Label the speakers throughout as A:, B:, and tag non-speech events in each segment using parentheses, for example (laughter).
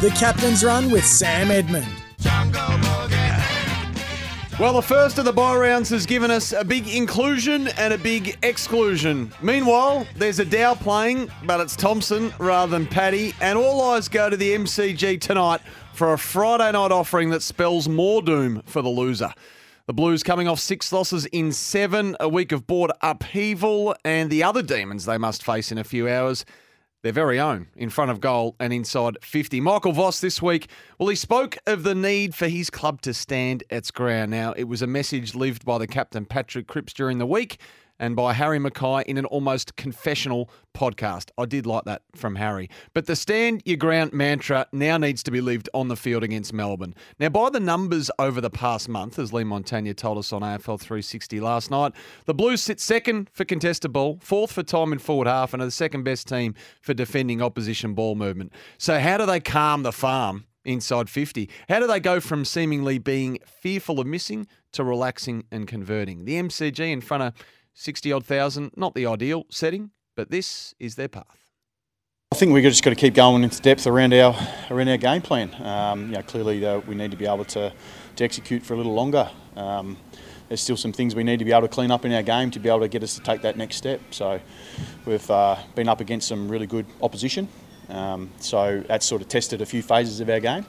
A: The Captain's Run with Sam Edmund.
B: Well, the first of the bye rounds has given us a big inclusion and a big exclusion. Meanwhile, there's a Dow playing, but it's Thomson rather than Paddy, and all eyes go to the MCG tonight for a Friday night offering that spells more doom for the loser. The Blues coming off six losses in seven, a week of board upheaval, and the other demons they must face in a few hours their very own in front of goal and inside 50. Michael Voss this week, well, he spoke of the need for his club to stand its ground. Now, it was a message lived by the captain, Patrick Cripps, during the week and by Harry McKay in an almost confessional podcast. I did like that from Harry. But the stand your ground mantra now needs to be lived on the field against Melbourne. Now, by the numbers over the past month, as Leigh Montagna told us on AFL 360 last night, the Blues sit second for contested ball, fourth for time in forward half, and are the second best team for defending opposition ball movement. So, how do they calm the farm? inside 50. How do they go from seemingly being fearful of missing to relaxing and converting? The MCG in front of 60 odd thousand, not the ideal setting, but this is their path.
C: I think we've just got to keep going into depth around our around our game plan. Um, you know, clearly uh, we need to be able to, to execute for a little longer. Um, there's still some things we need to be able to clean up in our game to be able to get us to take that next step. So we've uh, been up against some really good opposition. Um, so that's sort of tested a few phases of our game,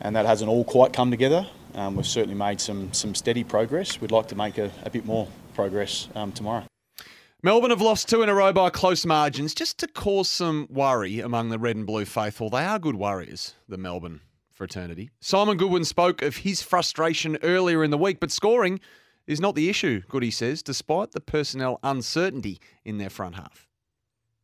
C: and that hasn't all quite come together. Um, we've certainly made some some steady progress. We'd like to make a, a bit more progress um, tomorrow.
B: Melbourne have lost two in a row by close margins, just to cause some worry among the red and blue faithful. They are good warriors, the Melbourne fraternity. Simon Goodwin spoke of his frustration earlier in the week, but scoring is not the issue, Goody says, despite the personnel uncertainty in their front half.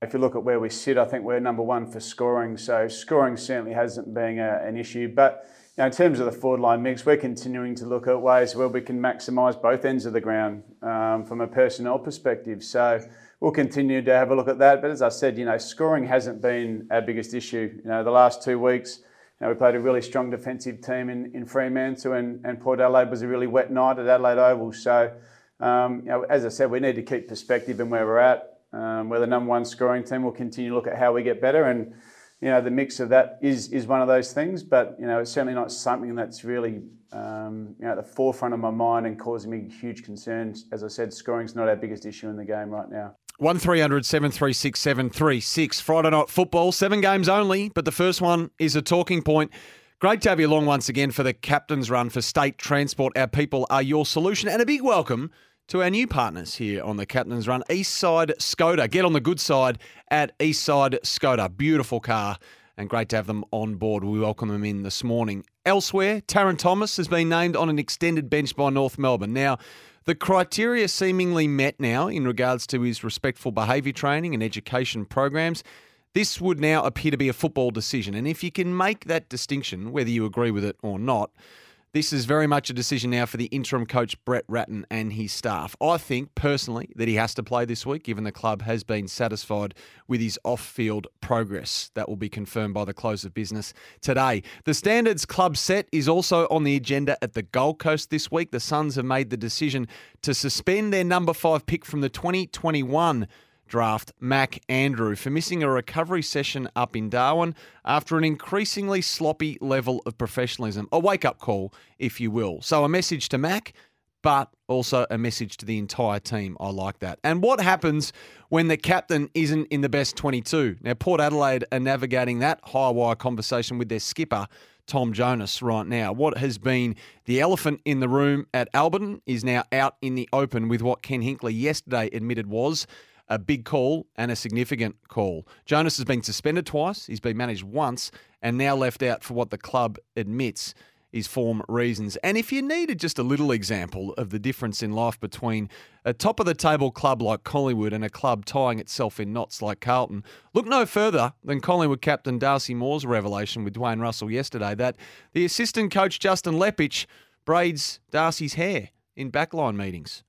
D: If you look at where we sit, I think we're number one for scoring, so scoring certainly hasn't been a, an issue. But now, in terms of the forward line mix, we're continuing to look at ways where we can maximise both ends of the ground um, from a personnel perspective. So we'll continue to have a look at that. But as I said, you know, scoring hasn't been our biggest issue. You know, the last two weeks, you know, we played a really strong defensive team in, in Fremantle, and, and Port Adelaide was a really wet night at Adelaide Oval. So, um, you know, as I said, we need to keep perspective in where we're at. Um, we're the number one scoring team. We'll continue to look at how we get better and you know, the mix of that is is one of those things, but you know, it's certainly not something that's really um, you know at the forefront of my mind and causing me huge concerns. As I said, scoring's not our biggest issue in the game right now.
B: One 736 736 Friday night football, seven games only, but the first one is a talking point. Great to have you along once again for the captain's run for state transport. Our people are your solution, and a big welcome to our new partners here on the Captain's Run, Eastside Skoda. Get on the good side at Eastside Skoda. Beautiful car and great to have them on board. We welcome them in this morning. Elsewhere, Tarryn Thomas has been named on an extended bench by North Melbourne. Now, the criteria seemingly met now in regards to his respectful behaviour training and education programs. This would now appear to be a football decision. And if you can make that distinction, whether you agree with it or not, this is very much a decision now for the interim coach, Brett Ratten, and his staff. I think personally that he has to play this week, given the club has been satisfied with his off field progress. That will be confirmed by the close of business today. The Standards Club set is also on the agenda at the Gold Coast this week. The Suns have made the decision to suspend their number five pick from the 2021 draft Mac Andrew for missing a recovery session up in Darwin after an increasingly sloppy level of professionalism. A wake up call, if you will. So, a message to Mac, but also a message to the entire team. I like that. And what happens when the captain isn't in the best 22? Now, Port Adelaide are navigating that high wire conversation with their skipper. Tom Jonas right now. What has been the elephant in the room at Alberton is now out in the open with what Ken Hinkley yesterday admitted was a big call and a significant call. Jonas has been suspended twice, he's been managed once, and now left out for what the club admits is form reasons. And if you needed just a little example of the difference in life between a top of the table club like Collingwood and a club tying itself in knots like Carlton, look no further than Collingwood captain Darcy Moore's revelation with Dwayne Russell yesterday that the assistant coach Justin Leppitsch braids Darcy's hair in backline meetings.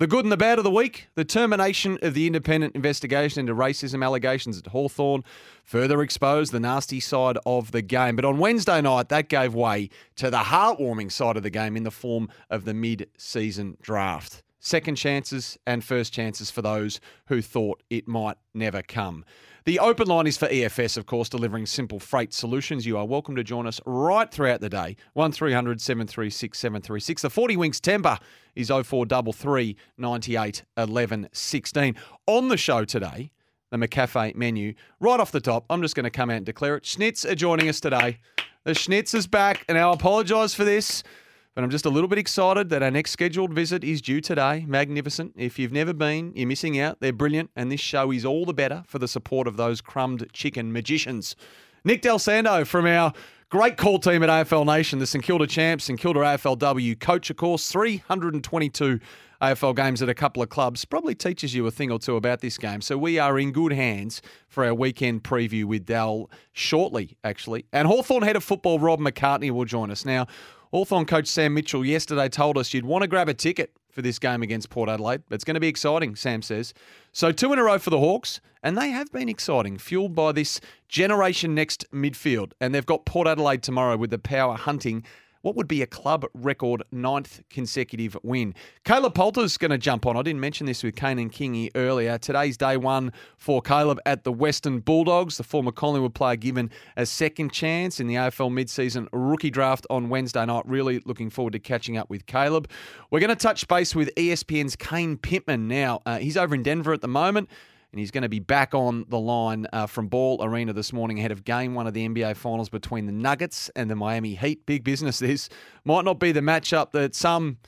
B: The good and the bad of the week the termination of the independent investigation into racism allegations at Hawthorn further exposed the nasty side of the game. But on Wednesday night, that gave way to the heartwarming side of the game in the form of the mid season draft. Second chances and first chances for those who thought it might never come. The open line is for EFS, of course, delivering simple freight solutions. You are welcome to join us right throughout the day. 1300 736 736. The 40 Winks temper is 0433 98 11 16. On the show today, the McCafe menu. Right off the top, I'm just going to come out and declare it. Schnitz are joining us today. The Schnitz is back, and I apologise for this. But I'm just a little bit excited that our next scheduled visit is due today. Magnificent. If you've never been, you're missing out. They're brilliant, and this show is all the better for the support of those crumbed chicken magicians. Nick Dal Santo from our great call team at AFL Nation, the St Kilda champs, St Kilda AFLW coach, of course, 322 AFL games at a couple of clubs probably teaches you a thing or two about this game. So we are in good hands for our weekend preview with Dal shortly, actually. And Hawthorn head of football Rob McCartney will join us. Now, Hawthorn coach Sam Mitchell yesterday told us you'd want to grab a ticket for this game against Port Adelaide. It's going to be exciting, Sam says. So, two in a row for the Hawks, and they have been exciting, fueled by this generation next midfield. And they've got Port Adelaide tomorrow with the power hunting what would be a club record ninth consecutive win. Caleb Poulter's going to jump on. I didn't mention this with Kane and Kingy earlier. Today's day one for Caleb at the Western Bulldogs, the former Collingwood player given a second chance in the AFL mid-season rookie draft on Wednesday night. Really looking forward to catching up with Caleb. We're going to touch base with ESPN's Kane Pitman now. Uh, he's over in Denver at the moment and he's going to be back on the line uh, from Ball Arena this morning ahead of game one of the NBA Finals between the Nuggets and the Miami Heat. Big business this. Might not be the matchup that some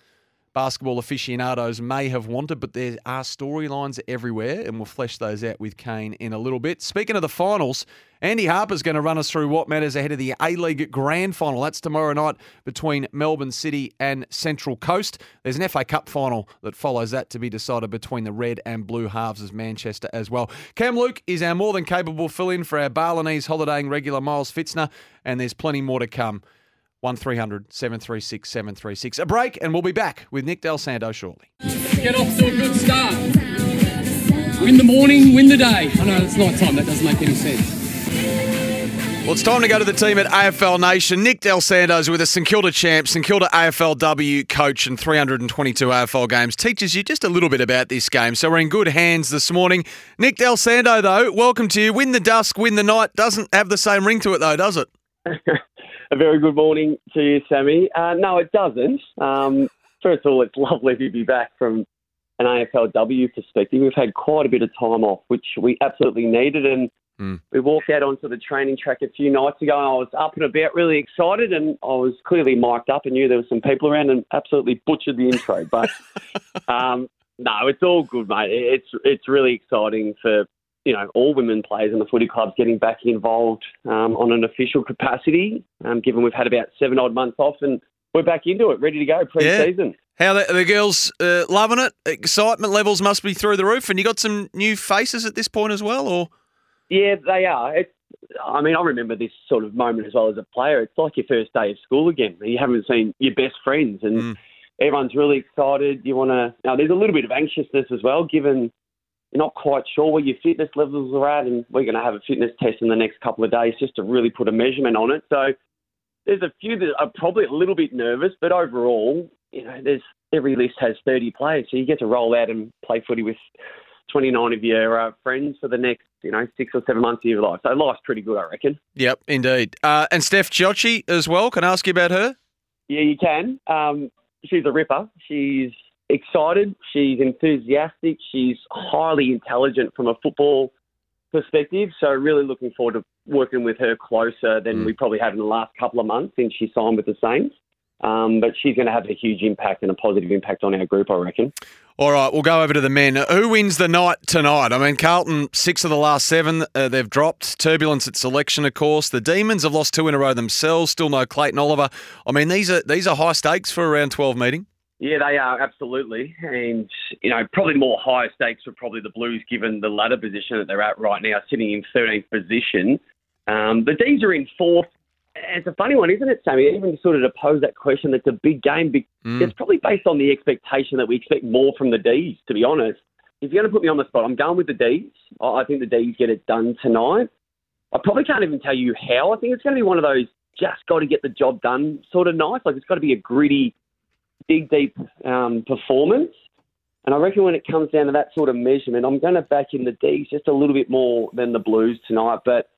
B: basketball aficionados may have wanted, but there are storylines everywhere, and we'll flesh those out with Kane in a little bit. Speaking of the finals, Andy Harper's going to run us through what matters ahead of the A League Grand Final. That's tomorrow night between Melbourne City and Central Coast. There's an FA Cup final that follows that to be decided between the red and blue halves of Manchester as well. Cam Luke is our more than capable fill in for our Balinese holidaying regular Miles Fitzner, and there's plenty more to come. 1300 736 736. A break, and we'll be back with Nick Dal Santo shortly.
E: Get off to a good start. Win the morning, win the day. I know it's night time, that doesn't make any sense.
B: Well, it's time to go to the team at AFL Nation. Nick Dal Santo's with us, St Kilda champ, St Kilda AFLW coach, and 322 AFL games. Teaches you just a little bit about this game. So we're in good hands this morning. Nick Dal Santo, though, welcome to you. Win the dusk, win the night. Doesn't have the same ring to it, though, does it? (laughs)
F: a very good morning to you, Sammy. Uh, no, it doesn't. Um, first of all, it's lovely to be back from an AFLW perspective. We've had quite a bit of time off, which we absolutely needed, and mm. we walked out onto the training track a few nights ago, and I was up and about, really excited, and I was clearly mic'd up and knew there were some people around, and absolutely butchered the intro. But (laughs) um, no, it's all good, mate. It's it's really exciting for you know, all women players in the footy clubs getting back involved um, on an official capacity, um, given we've had about seven odd months off and we're back into it, ready to go pre-season.
B: Yeah. How the, the girls uh, loving it? Excitement levels must be through the roof, and you got some new faces at this point as well, or?
F: Yeah, they are. It's, I mean, I remember this sort of moment as well as a player. It's like your first day of school again. You haven't seen your best friends, and mm. everyone's really excited. You want to. Now, there's a little bit of anxiousness as well, given you're not quite sure where your fitness levels are at, and we're going to have a fitness test in the next couple of days just to really put a measurement on it. So there's a few that are probably a little bit nervous, but overall, you know, there's every list has 30 players, so you get to roll out and play footy with 29 of your uh, friends for the next, you know, six or seven months of your life. So life's pretty good, I reckon.
B: Yep, indeed. Uh, and Steph Chiocci as well. Can I ask you about her?
F: Yeah, you can. Um, she's a ripper. She's excited. She's enthusiastic. She's highly intelligent from a football perspective. So really looking forward to working with her closer than mm. we probably have in the last couple of months since she signed with the Saints. Um, but she's going to have a huge impact and a positive impact on our group, I reckon.
B: All right, we'll go over to the men. Who wins the night tonight? I mean, Carlton, six of the last seven, uh, they've dropped. Turbulence at selection, of course. The Demons have lost two in a row themselves. Still no Clayton Oliver. I mean, these are these are high stakes for a round 12 meeting.
F: Yeah, they are absolutely, and you know probably more higher stakes for probably the Blues given the ladder position that they're at right now, sitting in 13th position. Um, the D's are in fourth it's a funny one, isn't it, Sammy? Even sort of to pose that question, it's a big game. Mm. It's probably based on the expectation that we expect more from the D's, to be honest. If you're going to put me on the spot, I'm going with the D's. I think the D's get it done tonight. I probably can't even tell you how. I think it's going to be one of those just got to get the job done sort of nights. Like it's got to be a gritty, dig deep um, performance. And I reckon when it comes down to that sort of measurement, I'm going to back in the D's just a little bit more than the Blues tonight. But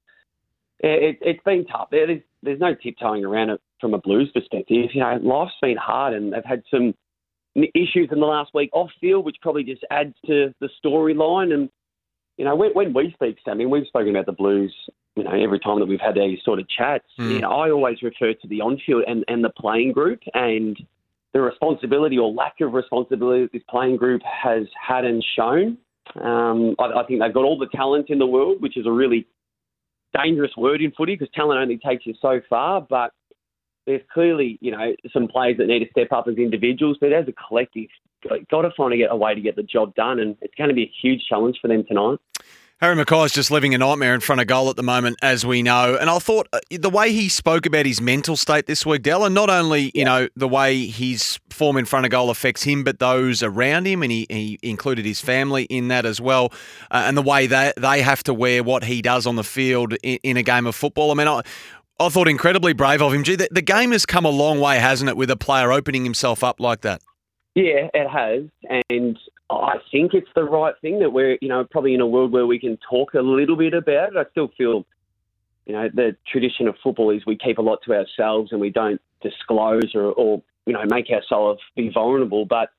F: it, has been tough. Is, there's no tiptoeing around it from a Blues perspective. You know, life's been hard, and they've had some issues in the last week off field, which probably just adds to the storyline. And you know, when, when we speak, I mean, we've spoken about the Blues. You know, every time that we've had these sort of chats, mm. you know, I always refer to the on-field and, and the playing group and the responsibility or lack of responsibility that this playing group has had and shown. Um, I, I think they've got all the talent in the world, which is a really dangerous word in footy because talent only takes you so far. But there's clearly, you know, some players that need to step up as individuals, but as a collective, got to find a way to get the job done, and it's going to be a huge challenge for them tonight.
B: Harry McKay is just living a nightmare in front of goal at the moment, as we know. And I thought uh, the way he spoke about his mental state this week, Dell, and not only, you yeah. know, the way his form in front of goal affects him, but those around him, and he, he included his family in that as well, uh, and the way they, they have to wear what he does on the field in, in a game of football. I mean, I, I thought incredibly brave of him. Gee, the, the game has come a long way, hasn't it, with a player opening himself up like that?
F: Yeah, it has, and I think it's the right thing that we're, you know, probably in a world where we can talk a little bit about it. I still feel, you know, the tradition of football is we keep a lot to ourselves and we don't disclose or, or you know, make ourselves be vulnerable. But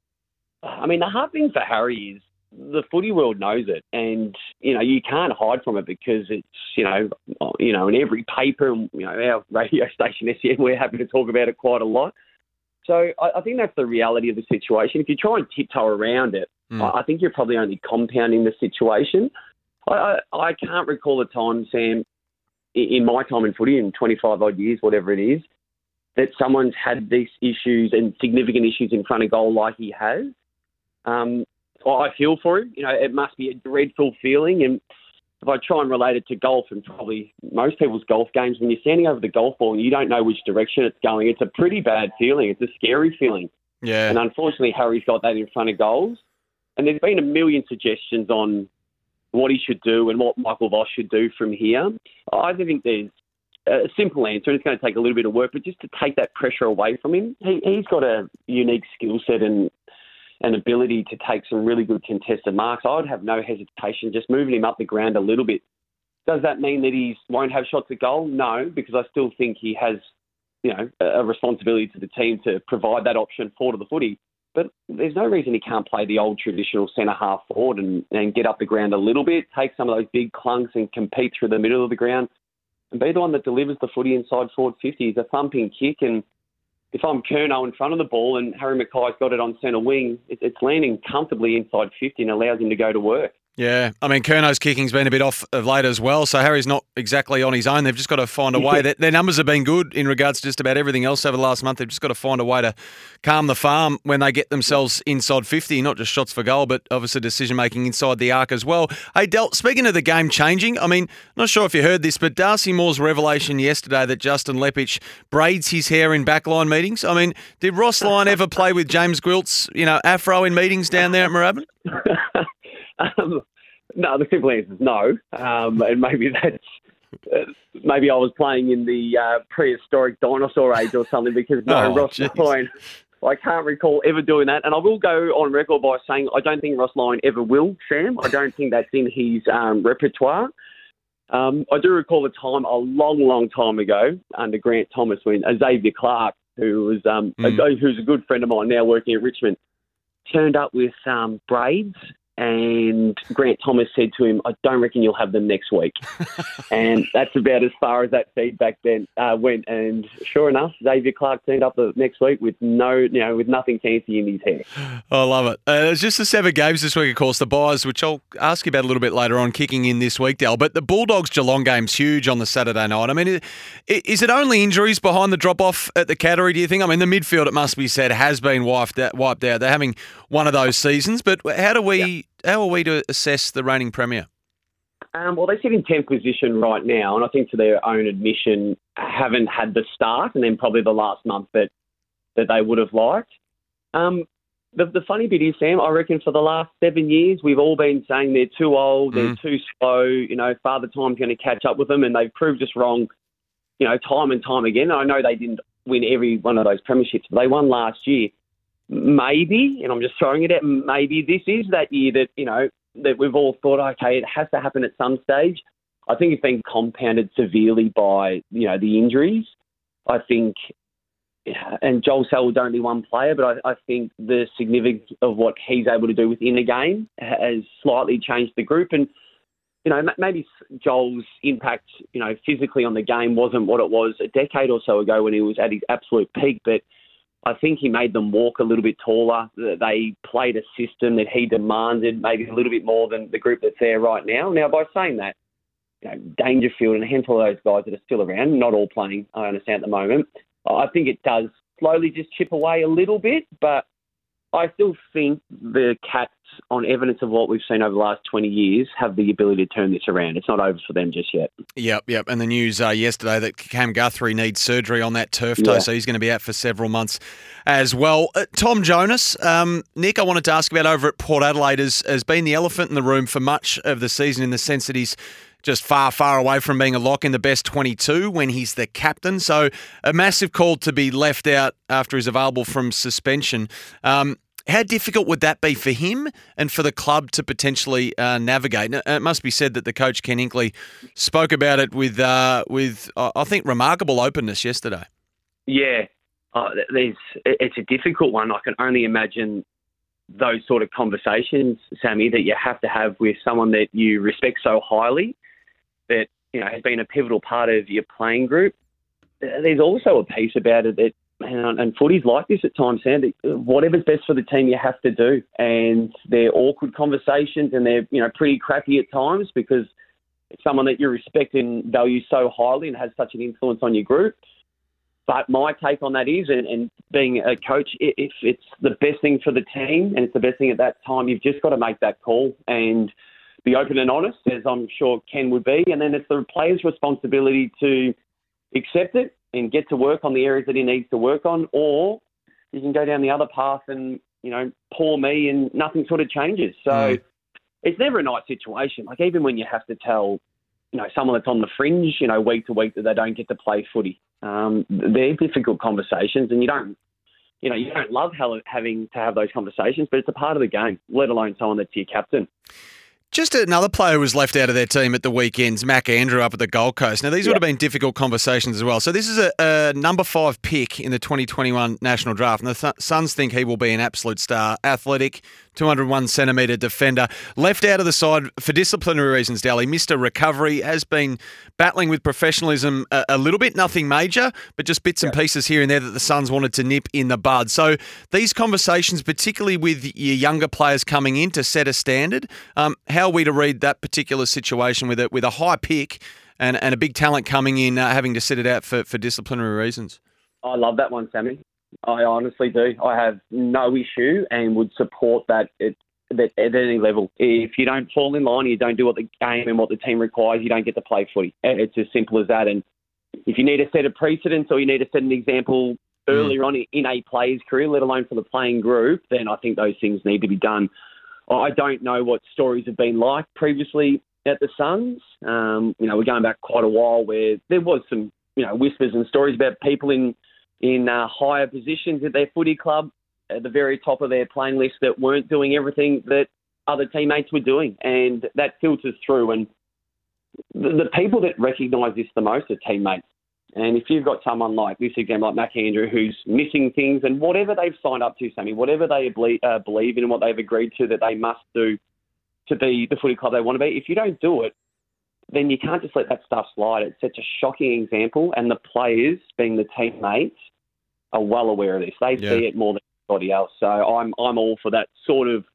F: I mean, the hard thing for Harry is the footy world knows it, and you know, you can't hide from it because it's, you know, you know, in every paper, and you know, our radio (laughs) station SEN, we're happy to talk about it quite a lot. So I, I, think that's the reality of the situation. If you try and tiptoe around it, mm. I, I, think you're probably only compounding the situation. I, I, I can't recall a time, Sam, in, in my time in footy, in 25 odd years, whatever it is, that someone's had these issues and significant issues in front of goal like he has. Um, I feel for him. You know, it must be a dreadful feeling, and if I try and relate it to golf and probably most people's golf games, when you're standing over the golf ball and you don't know which direction it's going, it's a pretty bad feeling. It's a scary feeling.
B: Yeah.
F: And unfortunately, Harry's got that in front of goals. And there's been a million suggestions on what he should do and what Michael Voss should do from here. I think there's a simple answer. It's going to take a little bit of work, but just to take that pressure away from him, he, has got a unique skill set and an ability to take some really good contested marks, I would have no hesitation just moving him up the ground a little bit. Does that mean that he won't have shots at goal? No, because I still think he has, you know, a responsibility to the team to provide that option forward of the footy. But there's no reason he can't play the old traditional centre half forward and, and get up the ground a little bit, take some of those big clunks and compete through the middle of the ground and be the one that delivers the footy inside forward 50. He's a thumping kick and if I'm Curnow in front of the ball and Harry McKay's got it on centre wing, it's landing comfortably inside 50 and allows him to go to work.
B: Yeah, I mean Curnow's kicking's been a bit off of late as well, so Harry's not exactly on his own. They've just got to find a way. their, their numbers have been good in regards to just about everything else over the last month. They've just got to find a way to calm the farm when they get themselves inside fifty, not just shots for goal, but obviously decision making inside the arc as well. Hey, Del, speaking of the game changing, I mean, not sure if you heard this, but Darcy Moore's revelation yesterday that Justin Leppitsch braids his hair in backline meetings. I mean, did Ross Lyon ever play with James Gwilt's, you know, afro in meetings down there at Moorabbin? (laughs)
F: um, no, the simple answer is no. Um, and maybe that's uh, maybe I was playing in the uh, prehistoric dinosaur age or something because no, oh, Ross Lyon. I can't recall ever doing that, and I will go on record by saying I don't think Ross Lyon ever will, Sam. I don't think that's in his um, repertoire. Um, I do recall a time a long, long time ago under Grant Thomas when Xavier Clark, who was um, mm. a, who's a good friend of mine now working at Richmond, turned up with um, braids and Grant Thomas said to him, "I don't reckon you'll have them next week." (laughs) and that's about as far as that feedback then uh, went. And sure enough, Xavier Clark turned up the next week with no, you know, with nothing fancy in his hair.
B: I love it. Uh, it's just the seven games this week, of course. The byes, which I'll ask you about a little bit later on, kicking in this week, Dal. But the Bulldogs Geelong game's huge on the Saturday night. I mean, is it only injuries behind the drop off at the Cattery? Do you think? I mean, the midfield, it must be said, has been wiped out. Wiped out. They're having one of those seasons. But how do we? How are we to assess the reigning premier?
F: Um, well, they sit in 10th position right now, and I think to their own admission, haven't had the start and then probably the last month that, that they would have liked. Um, the, the funny bit is, Sam, I reckon for the last seven years, we've all been saying they're too old, they're mm. too slow, you know, Father Time's going to catch up with them, and they've proved us wrong, you know, time and time again. I know they didn't win every one of those premierships, but they won last year maybe, and I'm just throwing it out, maybe this is that year that, you know, that we've all thought, okay, it has to happen at some stage. I think it's been compounded severely by, you know, the injuries. I think, and Joel Selwood's only one player, but I, I think the significance of what he's able to do within the game has slightly changed the group. And, you know, maybe Joel's impact, you know, physically on the game wasn't what it was a decade or so ago when he was at his absolute peak, but I think he made them walk a little bit taller. They played a system that he demanded, maybe a little bit more than the group that's there right now. Now, by saying that, you know, Dangerfield and a handful of those guys that are still around, not all playing, I understand at the moment. I think it does slowly just chip away a little bit, but I still think the Cats, on evidence of what we've seen over the last 20 years, have the ability to turn this around. It's not over for them just yet.
B: Yep, yep. And the news uh, yesterday that Cam Guthrie needs surgery on that turf toe, yeah. so he's going to be out for several months as well. Uh, Tom Jonas, um, Nick, I wanted to ask about over at Port Adelaide, has, has been the elephant in the room for much of the season in the sense that he's just far, far away from being a lock in the best 22 when he's the captain. So a massive call to be left out after he's available from suspension. Um, how difficult would that be for him and for the club to potentially uh, navigate? It must be said that the coach Ken Hinkley spoke about it with uh, with I think remarkable openness yesterday.
F: Yeah, uh, it's a difficult one. I can only imagine those sort of conversations, Sammy, that you have to have with someone that you respect so highly, that you know has been a pivotal part of your playing group. There's also a piece about it that and, and footy's like this at times, Sandy. Whatever's best for the team, you have to do. And they're awkward conversations, and they're you know pretty crappy at times because it's someone that you respect and value so highly and has such an influence on your group. But my take on that is, and, and being a coach, if it's the best thing for the team and it's the best thing at that time, you've just got to make that call and be open and honest, as I'm sure Ken would be. And then it's the player's responsibility to accept it and get to work on the areas that he needs to work on, or you can go down the other path and you know poor me and nothing sort of changes. So mm. it's never a nice situation. Like even when you have to tell you know someone that's on the fringe, you know week to week that they don't get to play footy, um, they're difficult conversations, and you don't. You know, you don't love having to have those conversations, but it's a part of the game, let alone someone that's your captain.
B: Just another player was left out of their team at the weekends, Mac Andrew up at the Gold Coast. Now, these would have been difficult conversations as well. So, this is a, a, number five pick in the 2021 national draft, and the Suns think he will be an absolute star. Athletic, 201 centimetre defender. Left out of the side for disciplinary reasons, Dally. Missed a recovery, has been battling with professionalism a, a little bit, nothing major, but just bits and pieces here and there that the Suns wanted to nip in the bud. So these conversations, particularly with your younger players coming in to set a standard, um, how are we to read that particular situation with a, with a high pick and, and a big talent coming in, uh, having to sit it out for, for disciplinary reasons?
F: I love that one, Sammy. I honestly do. I have no issue and would support that at, that at any level. If you don't fall in line, you don't do what the game and what the team requires, you don't get to play footy. It's as simple as that. And if you need to set a precedence or you need to set an example earlier mm. on in a player's career, let alone for the playing group, then I think those things need to be done. I don't know what stories have been like previously at the Suns. Um, you know, we're going back quite a while where there was some, you know, whispers and stories about people in in uh, higher positions at their footy club at the very top of their playing list that weren't doing everything that other teammates were doing, and that filters through. And the, the people that recognise this the most are teammates. And if you've got someone like this example, like Mac Andrew, who's missing things, and whatever they've signed up to, Sammy, whatever they believe, uh, believe in and what they've agreed to that they must do to be the footy club they want to be. If you don't do it, then you can't just let that stuff slide. It's such a shocking example, and the players, being the teammates, are well aware of this. They
B: Yeah.
F: see it more than anybody else. So I'm I'm all for that sort of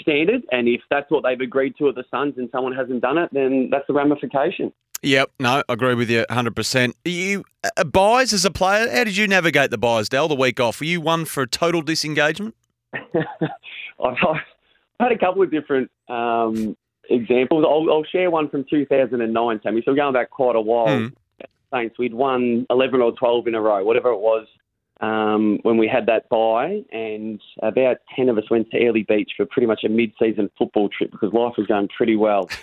F: standard. And if that's what they've agreed to at the Suns, and someone hasn't done it, then that's the ramification.
B: Yep, no, I agree with you 100%. You uh, byes as a player, how did you navigate the byes, Dell, the week off? Were you one for total disengagement? (laughs)
F: I've, I've had a couple of different um, examples. I'll, I'll share one from 2009, Sammy. So we're going back quite a while.
B: Mm.
F: Saints, we'd won 11 or 12 in a row, whatever it was, um, when we had that bye, and about 10 of us went to Airlie Beach for pretty much a mid-season football trip because life was going pretty well. (laughs)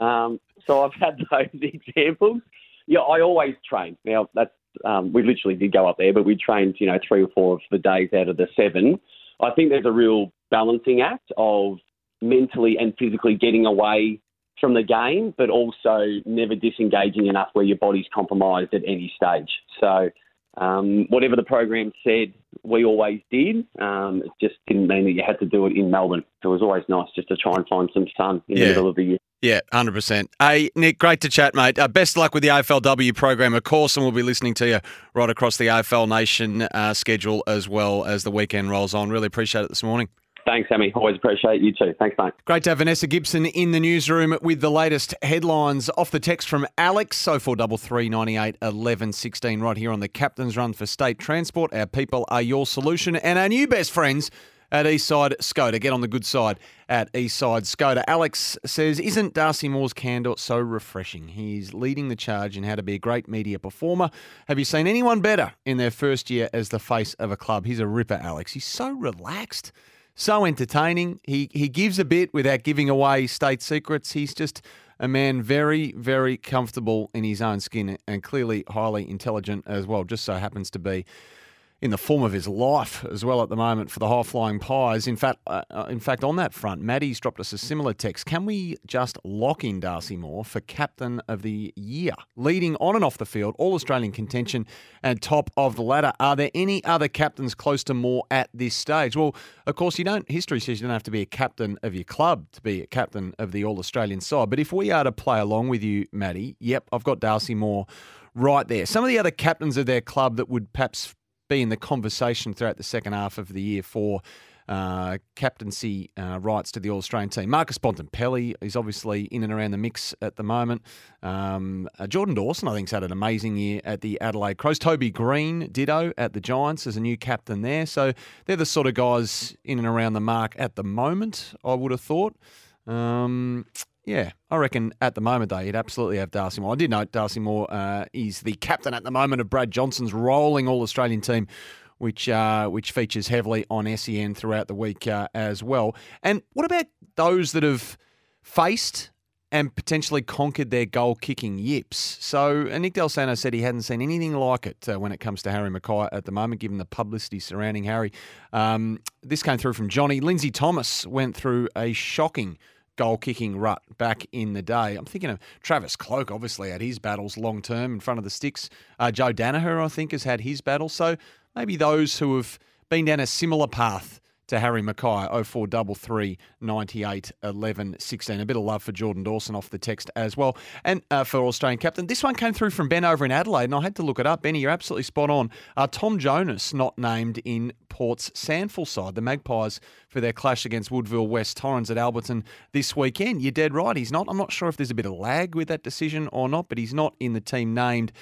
F: Um, so I've had those (laughs) examples. Yeah, I always train. Now that's um, we literally did go up there, but we trained you know three or four of the days out of the seven. I think there's a real balancing act of mentally and physically getting away from the game, but also never disengaging enough where your body's compromised at any stage. So, um, whatever the program said, we always did. Um, it just didn't mean that you had to do it in Melbourne. It was always nice just to try and find some sun in
B: Yeah.
F: the middle of the year.
B: Yeah, 100%. Hey, Nick, great to chat, mate. Uh, best luck with the AFLW program, of course, and we'll be listening to you right across the AFL Nation uh, schedule as well as the weekend rolls on. Really appreciate it this morning.
F: Thanks, Sammy. Always appreciate you too. Thanks, mate.
B: Great to have Vanessa Gibson in the newsroom with the latest headlines off the text from Alex, so 433 98 11 16, right here on the Captain's Run for State Transport. Our people are your solution, and our new best friends at Eastside Skoda. Get on the good side at Eastside Skoda. Alex says, Isn't Darcy Moore's candour so refreshing? He's leading the charge in how to be a great media performer. Have you seen anyone better in their first year as the face of a club? He's a ripper, Alex. He's so relaxed so entertaining. He he gives a bit without giving away state secrets. He's just a man very very comfortable in his own skin and clearly highly intelligent as well. Just so happens to be in the form of his life as well at the moment for the high flying pies. In fact, uh, uh, in fact, on that front, Maddie's dropped us a similar text. Can we just lock in Darcy Moore for captain of the year, leading on and off the field, all Australian contention, and top of the ladder? Are there any other captains close to Moore at this stage? Well, of course, you don't. History says you don't have to be a captain of your club to be a captain of the All Australian side. But if we are to play along with you, Maddie, yep, I've got Darcy Moore right there. Some of the other captains of their club that would perhaps be in the conversation throughout the second half of the year for uh, captaincy uh, rights to the All Australian team. Marcus Bontempelli is obviously in and around the mix at the moment. Um, uh, Jordan Dawson, I think, has had an amazing year at the Adelaide Crows. Toby Greene, ditto at the Giants as a new captain there. So they're the sort of guys in and around the mark at the moment, I would have thought. Um, yeah, I reckon at the moment, though, you'd absolutely have Darcy Moore. I did note Darcy Moore uh, is the captain at the moment of Brad Johnson's rolling All Australian team, which uh, which features heavily on SEN throughout the week uh, as well. And what about those that have faced and potentially conquered their goal kicking yips? So uh, Nick Dal Santo said he hadn't seen anything like it uh, when it comes to Harry McKay at the moment, given the publicity surrounding Harry. Um, this came through from Johnny. Lindsay Thomas went through a shocking goal kicking rut back in the day. I'm thinking of Travis Cloke, obviously, had his battles long term in front of the sticks. Uh, Joe Daniher, I think, has had his battle. So maybe those who have been down a similar path to Harry McKay, 0433 98 11 16. A bit of love for Jordan Dawson off the text as well. And uh, for Australian captain, this one came through from Ben over in Adelaide, and I had to look it up. Benny, you're absolutely spot on. Uh, Tom Jonas not named in Port's SANFL side, the Magpies, for their clash against Woodville West Torrens at Alberton this weekend. You're dead right. He's not. I'm not sure if there's a bit of lag with that decision or not, but he's not in the team named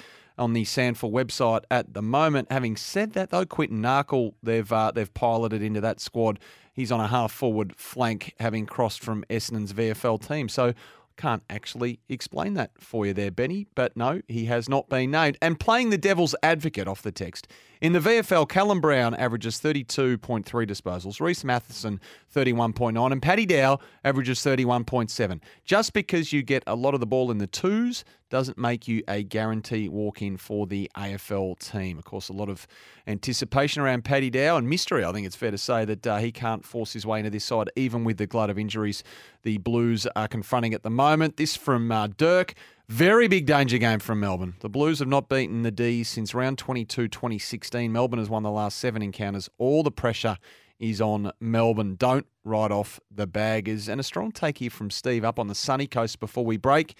B: on the SANFL website at the moment. Having said that, though, Quinton Narkle they've uh, they've piloted into that squad. He's on a half forward flank, having crossed from Essendon's VFL team. So can't actually explain that for you there, Benny. But no, he has not been named. And playing the devil's advocate off the text. In the VFL, Callum Brown averages 32.3 disposals, Reese Matheson 31.9, and Paddy Dow averages 31.7. Just because you get a lot of the ball in the twos doesn't make you a guarantee walk in for the AFL team. Of course, a lot of anticipation around Paddy Dow and mystery. I think it's fair to say that uh, he can't force his way into this side, even with the glut of injuries the Blues are confronting at the moment. This from uh, Dirk. Very big danger game from Melbourne. The Blues have not beaten the D's since round 22 2016. Melbourne has won the last seven encounters. All the pressure is on Melbourne. Don't write off the baggers. And a strong take here from Steve up on the sunny coast before we break.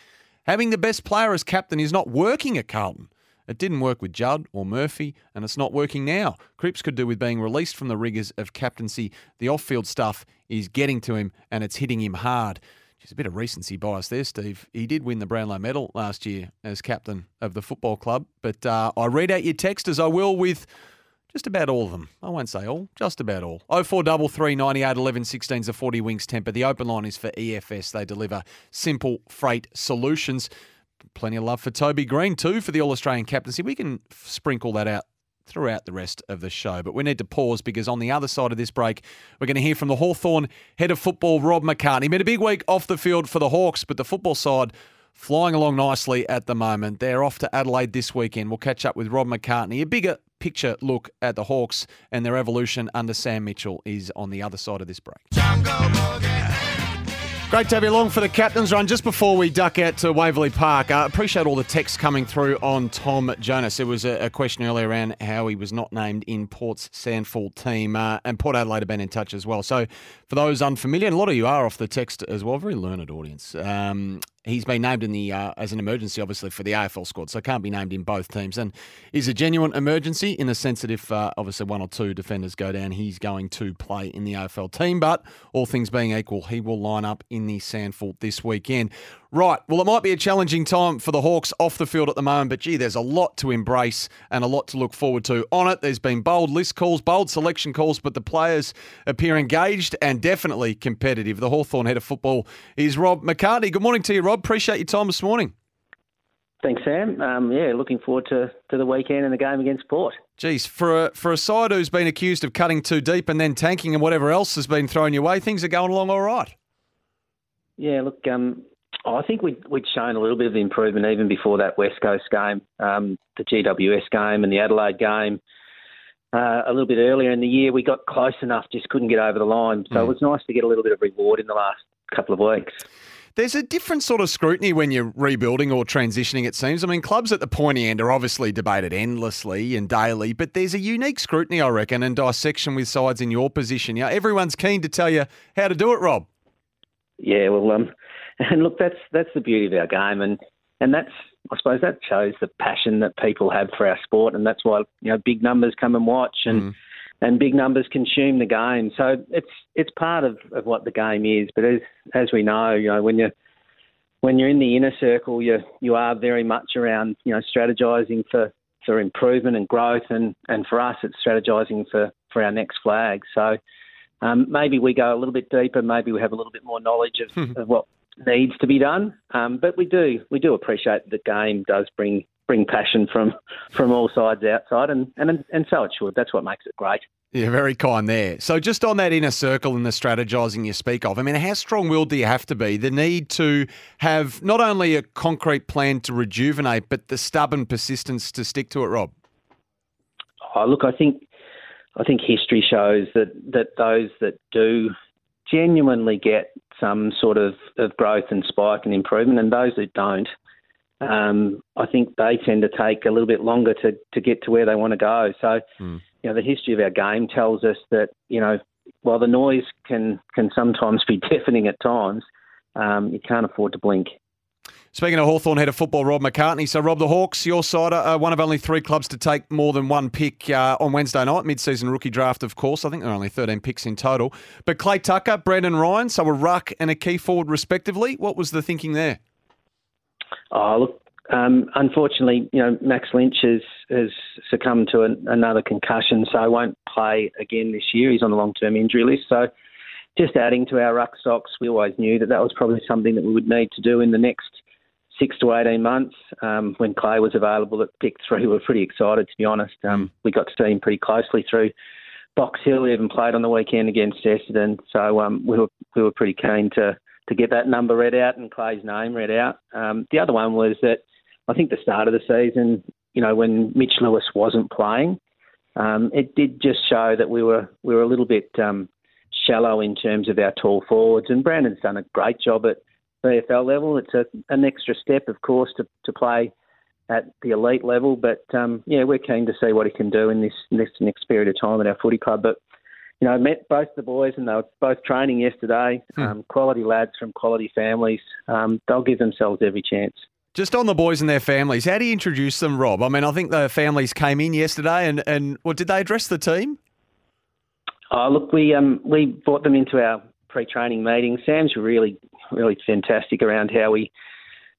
B: Having the best player as captain is not working at Carlton. It didn't work with Judd or Murphy, and it's not working now. Cripps could do with being released from the rigours of captaincy. The off field stuff is getting to him, and it's hitting him hard. Just a bit of recency bias there, Steve. He did win the Brownlow medal last year as captain of the football club. But uh, I read out your text as I will with just about all of them. I won't say all, just about all. 0433 98 11 16 is a 40 Winks temper. The open line is for EFS. They deliver simple freight solutions. Plenty of love for Toby Greene too for the All Australian captaincy. We can sprinkle that out throughout the rest of the show. But we need to pause because on the other side of this break, we're going to hear from the Hawthorn head of football, Rob McCartney. Been a big week off the field for the Hawks, but the football side flying along nicely at the moment. They're off to Adelaide this weekend. We'll catch up with Rob McCartney. A bigger picture look at the Hawks and their evolution under Sam Mitchell is on the other side of this break. Great to have you along for the captain's run. Just before we duck out to Waverley Park, I uh, appreciate all the texts coming through on Tom Jonas. There was a, a question earlier around how he was not named in Port's SANFL team, uh, and Port Adelaide have been in touch as well. So, for those unfamiliar, and a lot of you are off the text as well, very learned audience. Um, He's been named in the uh, as an emergency, obviously, for the AFL squad, so can't be named in both teams. And is a genuine emergency in the sense that if uh, obviously one or two defenders go down, he's going to play in the AFL team. But all things being equal, he will line up in the SANFL this weekend. Right. Well, it might be a challenging time for the Hawks off the field at the moment, but gee, there's a lot to embrace and a lot to look forward to on it. There's been bold list calls, bold selection calls, but the players appear engaged and definitely competitive. The Hawthorn head of football is Rob McCartney. Good morning to you, Rob. Appreciate your time this morning.
G: Thanks, Sam. Um, yeah, looking forward to, to the weekend and the game against Port.
B: Geez, for a, for a side who's been accused of cutting too deep and then tanking and whatever else has been thrown your way, things are going along all right.
G: Yeah, look, um, I think we'd, we'd shown a little bit of improvement even before that West Coast game, um, the GWS game and the Adelaide game. Uh, a little bit earlier in the year, we got close enough, just couldn't get over the line. So mm. it was nice to get a little bit of reward in the last couple of weeks.
B: There's a different sort of scrutiny when you're rebuilding or transitioning, it seems. I mean, clubs at the pointy end are obviously debated endlessly and daily, but there's a unique scrutiny, I reckon, and dissection with sides in your position. You know, everyone's keen to tell you how to do it, Rob.
G: Yeah, well, um, (laughs) and look, that's that's the beauty of our game, and and that's I suppose that shows the passion that people have for our sport, and that's why you know big numbers come and watch, and mm. and big numbers consume the game. So it's it's part of, of what the game is. But as as we know, you know when you when you're in the inner circle, you you are very much around you know strategizing for for improvement and growth, and and for us, it's strategizing for for our next flag. So. Um, maybe we go a little bit deeper. Maybe we have a little bit more knowledge of, of what needs to be done. Um, but we do we do appreciate that the game does bring bring passion from from all sides outside, and and and so it should. That's what makes it great.
B: Yeah, very kind there. So, just on that inner circle and the strategizing you speak of, I mean, how strong willed do you have to be? The need to have not only a concrete plan to rejuvenate, but the stubborn persistence to stick to it, Rob?
G: Oh, look, I think I think history shows that that those that do genuinely get some sort of, of growth and spike and improvement, and those who don't, um, I think they tend to take a little bit longer to, to get to where they want to go. So, mm. you know, the history of our game tells us that, you know, while the noise can, can sometimes be (laughs) deafening at times, um, you can't afford to blink.
B: Speaking of Hawthorn head of football, Rob McCartney. So, Rob, the Hawks, your side, are one of only three clubs to take more than one pick uh, on Wednesday night, mid season rookie draft, of course. I think there are only 13 picks in total. But Clay Tucker, Brandon Ryan, so a ruck and a key forward, respectively. What was the thinking there?
G: Oh, look, um, unfortunately, you know, Max Lynch has, has succumbed to an, another concussion, so won't play again this year. He's on the long term injury list. So, just adding to our ruck stocks, we always knew that that was probably something that we would need to do in the next six to 18 months. Um, when Clay was available at pick three, we were pretty excited, to be honest. Um, mm. we got to see him pretty closely through Box Hill. We even played on the weekend against Essendon. So um, we, were, we were pretty keen to, to get that number read out and Clay's name read out. Um, the other one was that I think the start of the season, you know, when Mitch Lewis wasn't playing, um, it did just show that we were we were a little bit um, shallow in terms of our tall forwards. And Brandon's done a great job at VFL level. It's a, an extra step, of course, to, to play at the elite level. But um, yeah, we're keen to see what he can do in this, this next period of time at our footy club. But you know, I met both the boys and they were both training yesterday.
B: Hmm.
G: Um, quality lads from quality families. Um, they'll give themselves every chance.
B: Just on the boys and their families, how do you introduce them, Rob? I mean, I think the families came in yesterday, and and what did they address the team?
G: Oh, look, we um, we brought them into our pre-training meeting. Sam's really, really fantastic around how he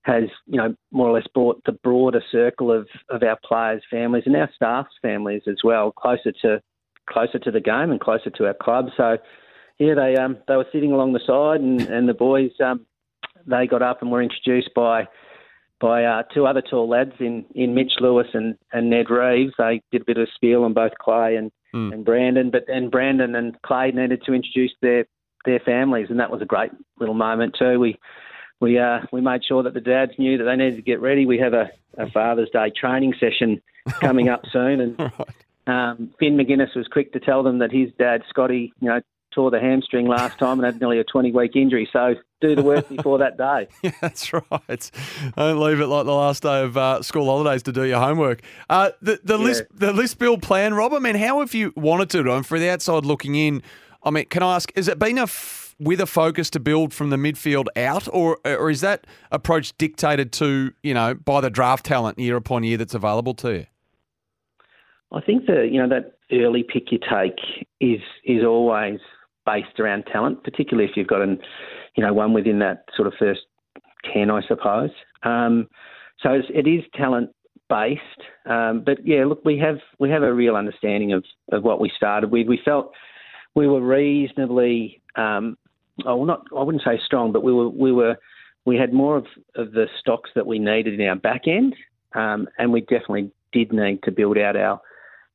G: has, you know, more or less brought the broader circle of, of our players' families and our staff's families as well closer to closer to the game and closer to our club. So, yeah, they um, they were sitting along the side, and, and the boys um, they got up and were introduced by by uh, two other tall lads in, in Mitch Lewis and, and Ned Reeves. They did a bit of a spiel on both Clay and,
B: Mm.
G: and Brandon, but then Brandon and Clay needed to introduce their their families, and that was a great little moment too. We we uh, we made sure that the dads knew that they needed to get ready. We have a, a Father's Day training session coming up (laughs) soon, and um, Finn Maginness was quick to tell them that his dad Scotty, you know, tore the hamstring last time and had nearly a 20 week injury. So do the work before that day. (laughs)
B: Yeah, that's right. Don't leave it like the last day of uh, school holidays to do your homework. Uh, the the
G: Yeah.
B: list the list build plan, Rob. I mean, how have you wanted to? And for the outside looking in, I mean, can I ask, has it been a f- with a focus to build from the midfield out, or or is that approach dictated to you know by the draft talent year upon year that's available to you?
G: I think the you know that early pick you take is is always based around talent, particularly if you've got an you know one within that sort of first ten, I suppose. Um, so it's, it is talent based, um, but yeah, look, we have we have a real understanding of of what we started with. We felt we were reasonably, um, oh, well, not I wouldn't say strong, but we were we were we had more of, of the stocks that we needed in our back end, um, and we definitely did need to build out our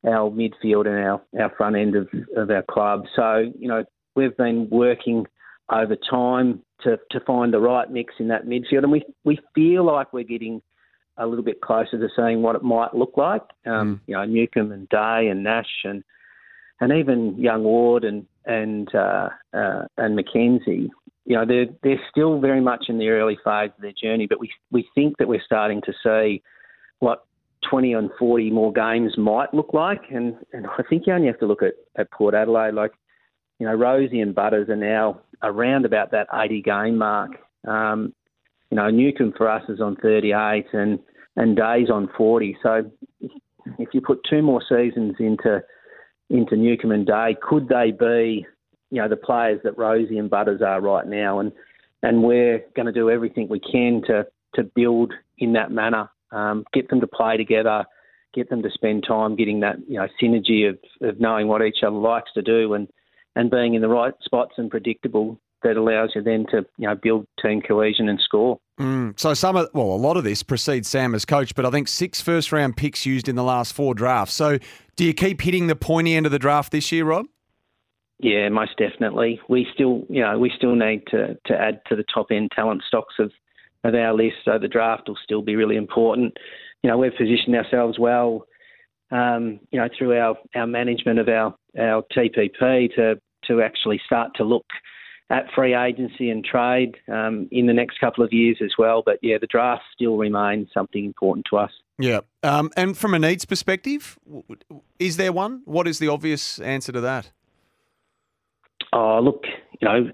G: our midfield and our, our front end of, of our club. So, you know, we've been working over time to, to find the right mix in that midfield, and we, we feel like we're getting a little bit closer to seeing what it might look like. Um, You know, Newcombe and Day and Nash and and even young Ward and and uh, uh, and Mackenzie. You know, they're they're still very much in the early phase of their journey, but we we think that we're starting to see what 20 and 40 more games might look like. And, and I think you only have to look at, at Port Adelaide. Like, you know, Rosie and Butters are now around about that 80 game mark. Um, you know, Newcombe for us is on 38 and, and Day's on 40. So if you put two more seasons into into Newcombe and Day, could they be, you know, the players that Rosie and Butters are right now? And and we're going to do everything we can to to build in that manner um, get them to play together, get them to spend time getting that you know synergy of, of knowing what each other likes to do and and being in the right spots and predictable that allows you then to you know build team cohesion and score.
B: Mm, so some of well, a lot of this precedes Sam as coach, but I think six first round picks used in the last four drafts. So do you keep hitting the pointy end of the draft this year, Rob?
G: Yeah, most definitely. We still you know we still need to to add to the top end talent stocks of of our list. So the draft will still be really important. You know, we've positioned ourselves well, um, you know, through our, our management of our, our TPP to, to actually start to look at free agency and trade um, in the next couple of years as well. But yeah, the draft still remains something important to us.
B: Yeah. Um, and from a needs perspective, is there one? What is the obvious answer to that?
G: Oh, look, you know,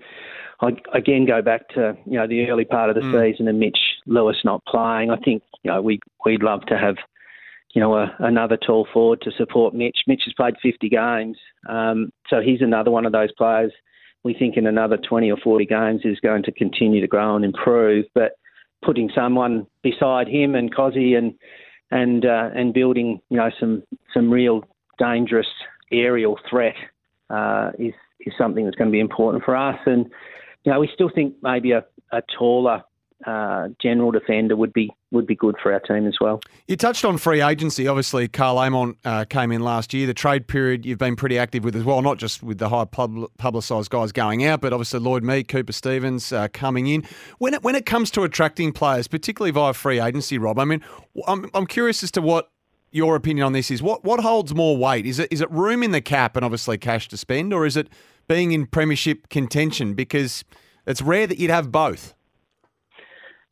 G: I again go back to you know the early part of the season and Mitch Lewis not playing. I think you know we we'd love to have you know a, another tall forward to support Mitch. Mitch has played 50 games, um, so he's another one of those players. We think in another 20 or 40 games is going to continue to grow and improve. But putting someone beside him and Cozzy and and uh, and building you know some some real dangerous aerial threat uh, is is something that's going to be important for us. And you know, we still think maybe a, a taller uh, general defender would be would be good for our team as well.
B: You touched on free agency. Obviously, Karl Amon uh, came in last year. The trade period you've been pretty active with as well, not just with the high pub- publicised guys going out, but obviously Lloyd Meek, Cooper Stephens uh, coming in. When it, when it comes to attracting players, particularly via free agency, Rob, I mean, I'm, I'm curious as to what your opinion on this is. What what holds more weight? Is it is it room in the cap and obviously cash to spend, or is it being in premiership contention? Because it's rare that you'd have both.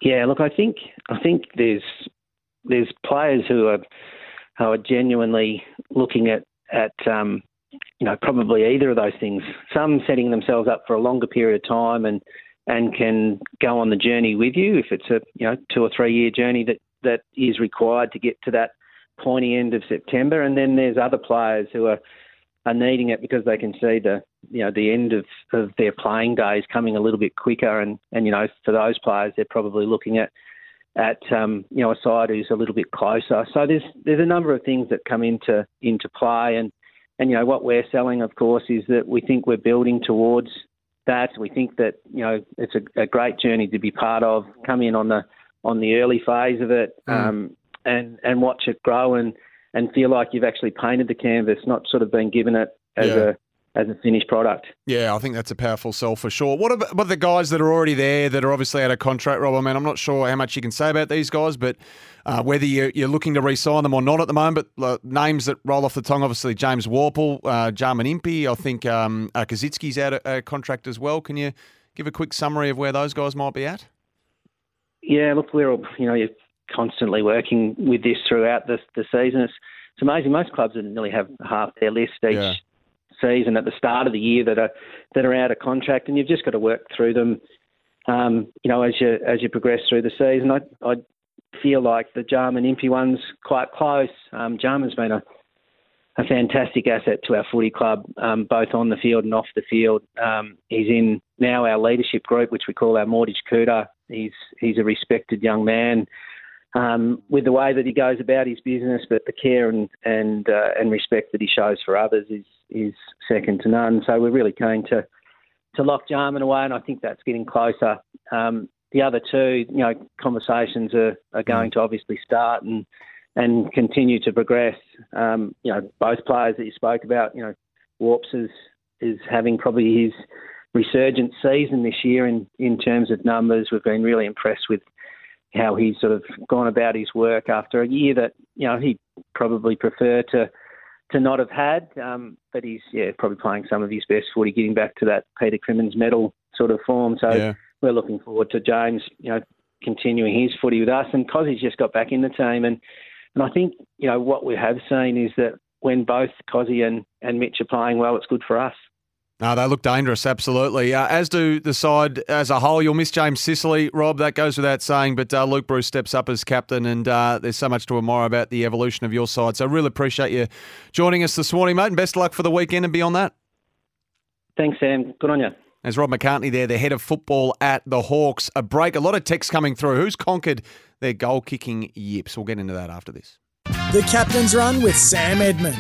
G: Yeah, look, I think I think there's there's players who are who are genuinely looking at at um, you know, probably either of those things. Some setting themselves up for a longer period of time and and can go on the journey with you if it's a you know two or three year journey that that is required to get to that pointy end of September. And then there's other players who are are needing it because they can see the you know the end of, of their playing days coming a little bit quicker. And and you know for those players they're probably looking at at um, you know a side who's a little bit closer. So there's there's a number of things that come into into play, and and you know what we're selling, of course, is that we think we're building towards that. We think that you know it's a, a great journey to be part of. Come in on the on the early phase of it, mm. um, and and watch it grow and and feel like you've actually painted the canvas, not sort of been given it as yeah. a as a finished product.
B: Yeah, I think that's a powerful sell for sure. What about, what the guys that are already there that are obviously out of contract, Rob? I mean, I'm not sure how much you can say about these guys, but uh, whether you're, you're, looking to re-sign them or not at the moment, but uh, names that roll off the tongue, obviously James Worpel, uh, Jarman Impey, I think um, uh, Koschitzke's out of uh, contract as well. Can you give a quick summary of where those guys might be at?
G: Yeah, look, we're all, you know, you're constantly working with this throughout the, the season. It's, it's amazing. Most clubs didn't nearly have half their list each. Yeah season at the start of the year that are that are out of contract, and you've just got to work through them. Um, you know, as you as you progress through the season, I I feel like the Jarman Impey one's quite close. Um, Jarman's been a a fantastic asset to our footy club, um, both on the field and off the field. Um, he's in now our leadership group, which we call our Mortgage Cooter. He's he's a respected young man um, with the way that he goes about his business, but the care and and uh, and respect that he shows for others is is second to none. So we're really keen to to lock Jarman away, and I think that's getting closer. Um, the other two, you know, conversations are, are going to obviously start and and continue to progress. Um, you know, both players that you spoke about, you know, Warps is is having probably his resurgent season this year in in terms of numbers. We've been really impressed with how he's sort of gone about his work after a year that you know he'd probably prefer to to not have had. Um, but he's yeah probably playing some of his best footy, getting back to that Peter Crimmins medal sort of form. So yeah. we're looking forward to James, you know, continuing his footy with us. And Cozzy's just got back in the team, and and I think you know what we have seen is that when both Cozzy and and Mitch are playing well, it's good for us.
B: No, they look dangerous, absolutely. Uh, as do the side as a whole. You'll miss James Sicily, Rob. That goes without saying. But uh, Luke Breust steps up as captain, and uh, there's so much to admire about the evolution of your side. So I really appreciate you joining us this morning, mate. And best of luck for the weekend and beyond that.
G: Thanks, Sam. Good on you.
B: As Rob McCartney there, the head of football at the Hawks. A break. A lot of text coming through. Who's conquered their goal kicking yips? We'll get into that after this.
A: The captain's run with Sam Edmund.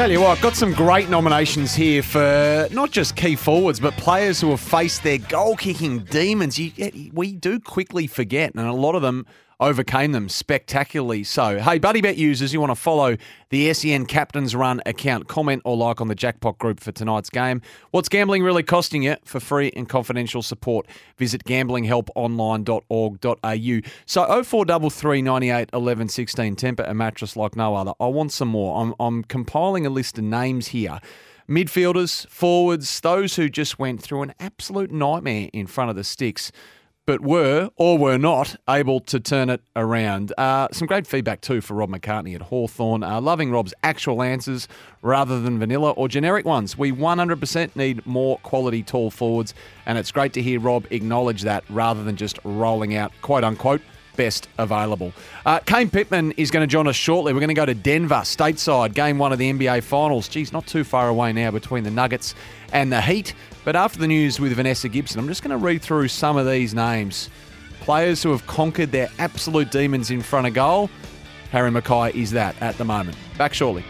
B: Tell you what, got some great nominations here for not just key forwards, but players who have faced their goal kicking demons. You, we do quickly forget, and a lot of them overcame them spectacularly. So, hey, Bluebet users, you want to follow the SEN Captain's Run account, comment or like on the jackpot group for tonight's game. What's gambling really costing you? For free and confidential support, visit gamblinghelponline.org.au. So, 0433 98 11 16, temper a mattress like no other. I want some more. I'm, I'm compiling a list of names here midfielders, forwards, those who just went through an absolute nightmare in front of the sticks but were or were not able to turn it around. Uh, some great feedback too for Rob McCartney at Hawthorn. Uh, loving Rob's actual answers rather than vanilla or generic ones. We 100% need more quality tall forwards, and it's great to hear Rob acknowledge that rather than just rolling out quote unquote best available. Uh, Kane Pitman is going to join us shortly. We're going to go to Denver, stateside, game one of the NBA Finals. Geez, not too far away now between the Nuggets and the Heat. But after the news with Vanessa Gibson, I'm just going to read through some of these names. Players who have conquered their absolute demons in front of goal. Harry McKay is that at the moment. Back shortly.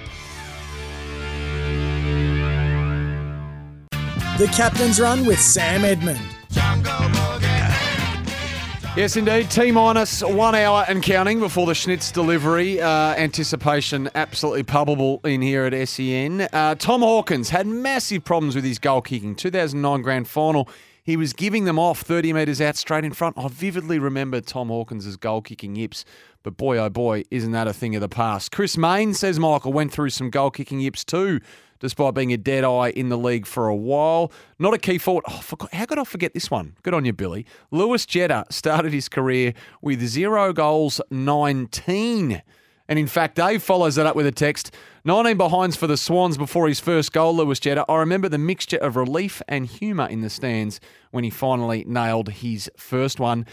A: The Captain's Run with Sam Edmund.
B: Yes, indeed. T minus one hour and counting before the Schnitz delivery. Uh, anticipation absolutely palpable in here at SEN. Uh, Tom Hawkins had massive problems with his goal kicking. 2009 grand final. He was giving them off 30 metres out straight in front. I vividly remember Tom Hawkins' goal kicking yips, but boy oh boy, isn't that a thing of the past. Chris Main says Michael went through some goal kicking yips too despite being a dead eye in the league for a while. Not a key forward. Oh, how could I forget this one? Good on you, Billy. Lewis Jetta started his career with zero goals, 19 And in fact, Dave follows that up with a text 19 behinds for the Swans before his first goal, Lewis Jetta. I remember the mixture of relief and humour in the stands when he finally nailed his first one.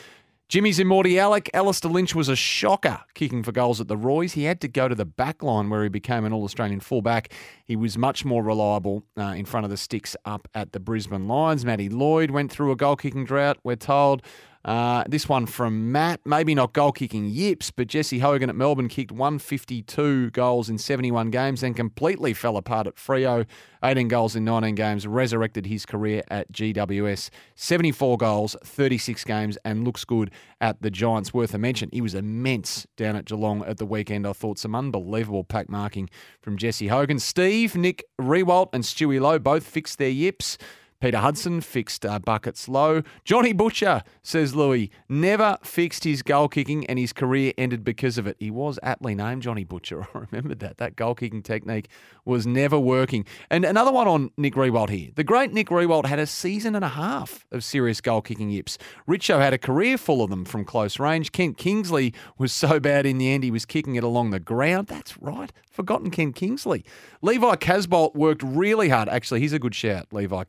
B: Jimmy's in Morty Alec. Alistair Lynch was a shocker kicking for goals at the Roys. He had to go to the back line where he became an All Australian fullback. He was much more reliable uh, in front of the sticks up at the Brisbane Lions. Matty Lloyd went through a goal kicking drought, we're told. Uh, this one from Matt, maybe not goal kicking yips, but Jesse Hogan at Melbourne kicked 152 goals in 71 games and completely fell apart at Freo. 18 goals in 19 games, resurrected his career at GWS. 74 goals, 36 games, and looks good at the Giants. Worth a mention, he was immense down at Geelong at the weekend. I thought some unbelievable pack marking from Jesse Hogan. Steve, Nick Riewoldt, and Stewie Loewe both fixed their yips. Peter Hudson fixed uh, buckets low. Johnny Butcher, says Louis, never fixed his goal kicking and his career ended because of it. He was aptly named Johnny Butcher. (laughs) I remembered that. That goal kicking technique was never working. And another one on Nick Riewoldt here. The great Nick Riewoldt had a season and a half of serious goal kicking yips. Richo had a career full of them from close range. Kent Kingsley was so bad in the end he was kicking it along the ground. That's right. Forgotten Kent Kingsley. Levi Casboult worked really hard. Actually, he's a good shout, Levi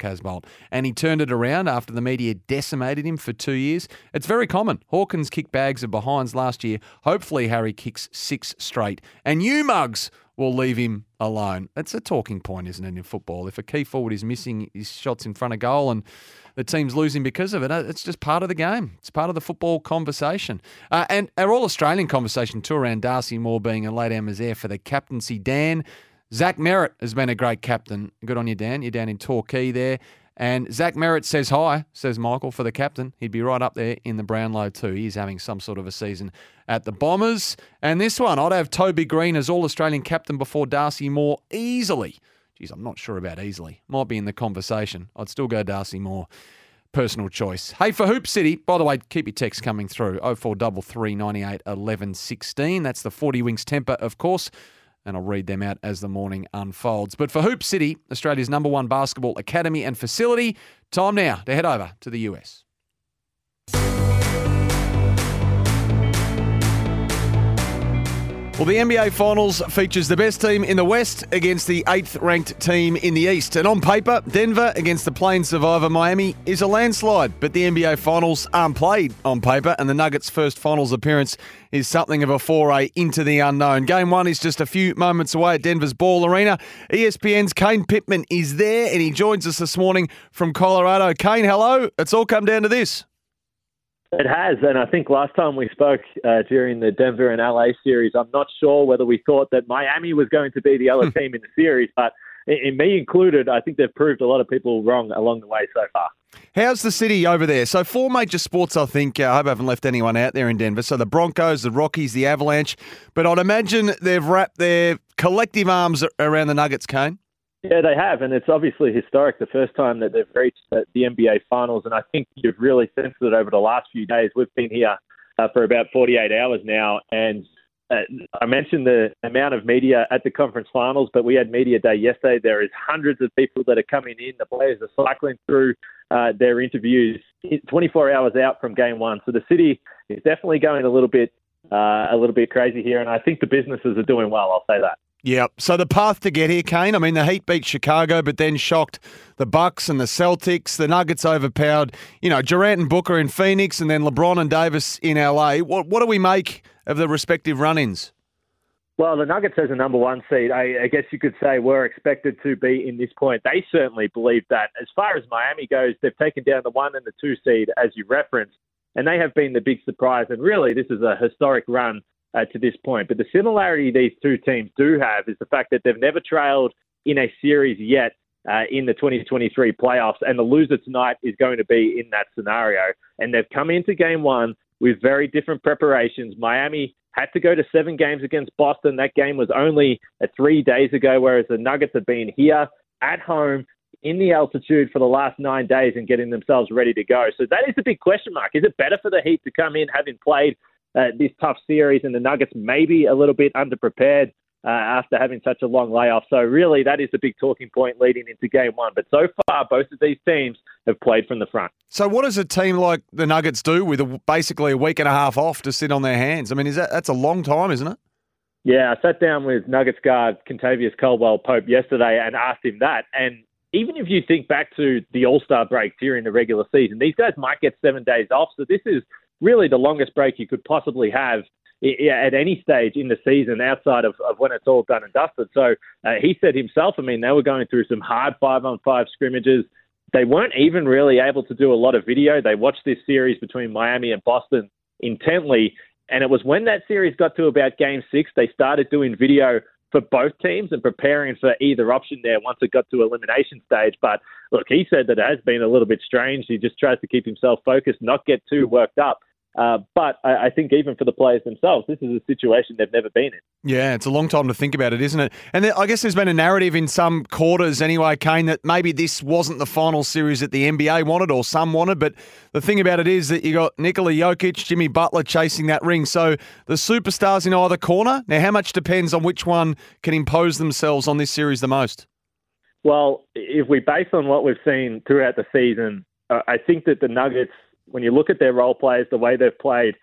B: And he turned it around after the media decimated him for two years. It's very common. Hawkins kicked bags of behinds last year. Hopefully, Harry kicks six straight. And you mugs will leave him alone. That's a talking point, isn't it, in football? If a key forward is missing his shots in front of goal and the team's losing because of it, uh, it's just part of the game. It's part of the football conversation. Uh, and our All Australian conversation, too, around Darcy Moore being a late Amazier for the captaincy. Dan, Zach Merrett has been a great captain. Good on you, Dan. You're down in Torquay there. And Zach Merrett says hi, says Michael, for the captain. He'd be right up there in the Brownlow too. He's having some sort of a season at the Bombers. And this one, I'd have Toby Greene as All Australian captain before Darcy Moore easily. Geez, I'm not sure about easily. Might be in the conversation. I'd still go Darcy Moore. Personal choice. Hey, for Hoop City, by the way, keep your text coming through 0433 98 11 16. That's the 40 Winks temper, of course and I'll read them out as the morning unfolds. But for Hoop City, Australia's number one basketball academy and facility, time now to head over to the US. Well, the NBA Finals features the best team in the West against the eighth ranked team in the East. And on paper, Denver against the plane survivor Miami is a landslide. But the NBA Finals aren't played on paper, and the Nuggets' first Finals appearance is something of a foray into the unknown. Game one is just a few moments away at Denver's Ball Arena. ESPN's Kane Pitman is there, and he joins us this morning from Colorado. Kane, hello. It's all come down to this.
H: It has, and I think last time we spoke uh, during the Denver and LA series, I'm not sure whether we thought that Miami was going to be the other (laughs) team in the series, but in me included, I think they've proved a lot of people wrong along the way so far.
B: How's the city over there? So four major sports, I think. Uh, I hope I haven't left anyone out there in Denver. So the Broncos, the Rockies, the Avalanche, but I'd imagine they've wrapped their collective arms around the Nuggets, Kane.
H: Yeah, they have, and it's obviously historic. The first time that they've reached the NBA Finals, and I think you've really sensed it over the last few days. We've been here uh, for about 48 hours now, and uh, I mentioned the amount of media at the conference finals, but we had media day yesterday. There is hundreds of people that are coming in. The players are cycling through uh, their interviews 24 hours out from game one. So the city is definitely going a little bit uh, a little bit crazy here, and I think the businesses are doing well. I'll say that.
B: Yeah. So the path to get here, Kane. I mean, the Heat beat Chicago, but then shocked the Bucks and the Celtics. The Nuggets overpowered, you know, Durant and Booker in Phoenix, and then LeBron and Davis in LA. What what do we make of the respective run-ins?
H: Well, the Nuggets as a number one seed, I, I guess you could say, were expected to be in this point. They certainly believe that. As far as Miami goes, they've taken down the one and the two seed, as you referenced, and they have been the big surprise. And really, this is a historic run uh, to this point. But the similarity these two teams do have is the fact that they've never trailed in a series yet uh, in the 2023 playoffs, and the loser tonight is going to be in that scenario. And they've come into game one with very different preparations. Miami had to go to seven games against Boston. That game was only uh, three days ago, whereas the Nuggets have been here at home in the altitude for the last nine days and getting themselves ready to go. So that is the big question mark. Is it better for the Heat to come in having played uh, this tough series, and the Nuggets maybe a little bit underprepared uh, after having such a long layoff. So really, that is the big talking point leading into Game One. But so far, both of these teams have played from the front.
B: So what does a team like the Nuggets do with a, basically a week and a half off to sit on their hands? I mean, is that that's a long time, isn't it?
H: Yeah, I sat down with Nuggets guard Kentavious Caldwell Pope yesterday and asked him that. And even if you think back to the All Star break during the regular season, these guys might get seven days off. So this is really the longest break you could possibly have at any stage in the season outside of, of when it's all done and dusted. So uh, he said himself, I mean, they were going through some hard five on five scrimmages. They weren't even really able to do a lot of video. They watched this series between Miami and Boston intently. And it was when that series got to about game six, they started doing video for both teams and preparing for either option there once it got to elimination stage. But look, he said that it has been a little bit strange. He just tries to keep himself focused, not get too worked up. Uh, but I, I, think even for the players themselves, this is a situation they've never been in.
B: Yeah, it's a long time to think about it, isn't it? And I guess there's been a narrative in some quarters anyway, Kane, that maybe this wasn't the final series that the NBA wanted or some wanted. But the thing about it is that you got Nikola Jokic, Jimmy Butler chasing that ring. So the superstars in either corner. Now, how much depends on which one can impose themselves on this series the most?
H: Well, if we base on what we've seen throughout the season, uh, I think that the Nuggets when you look at their role players, the way they've played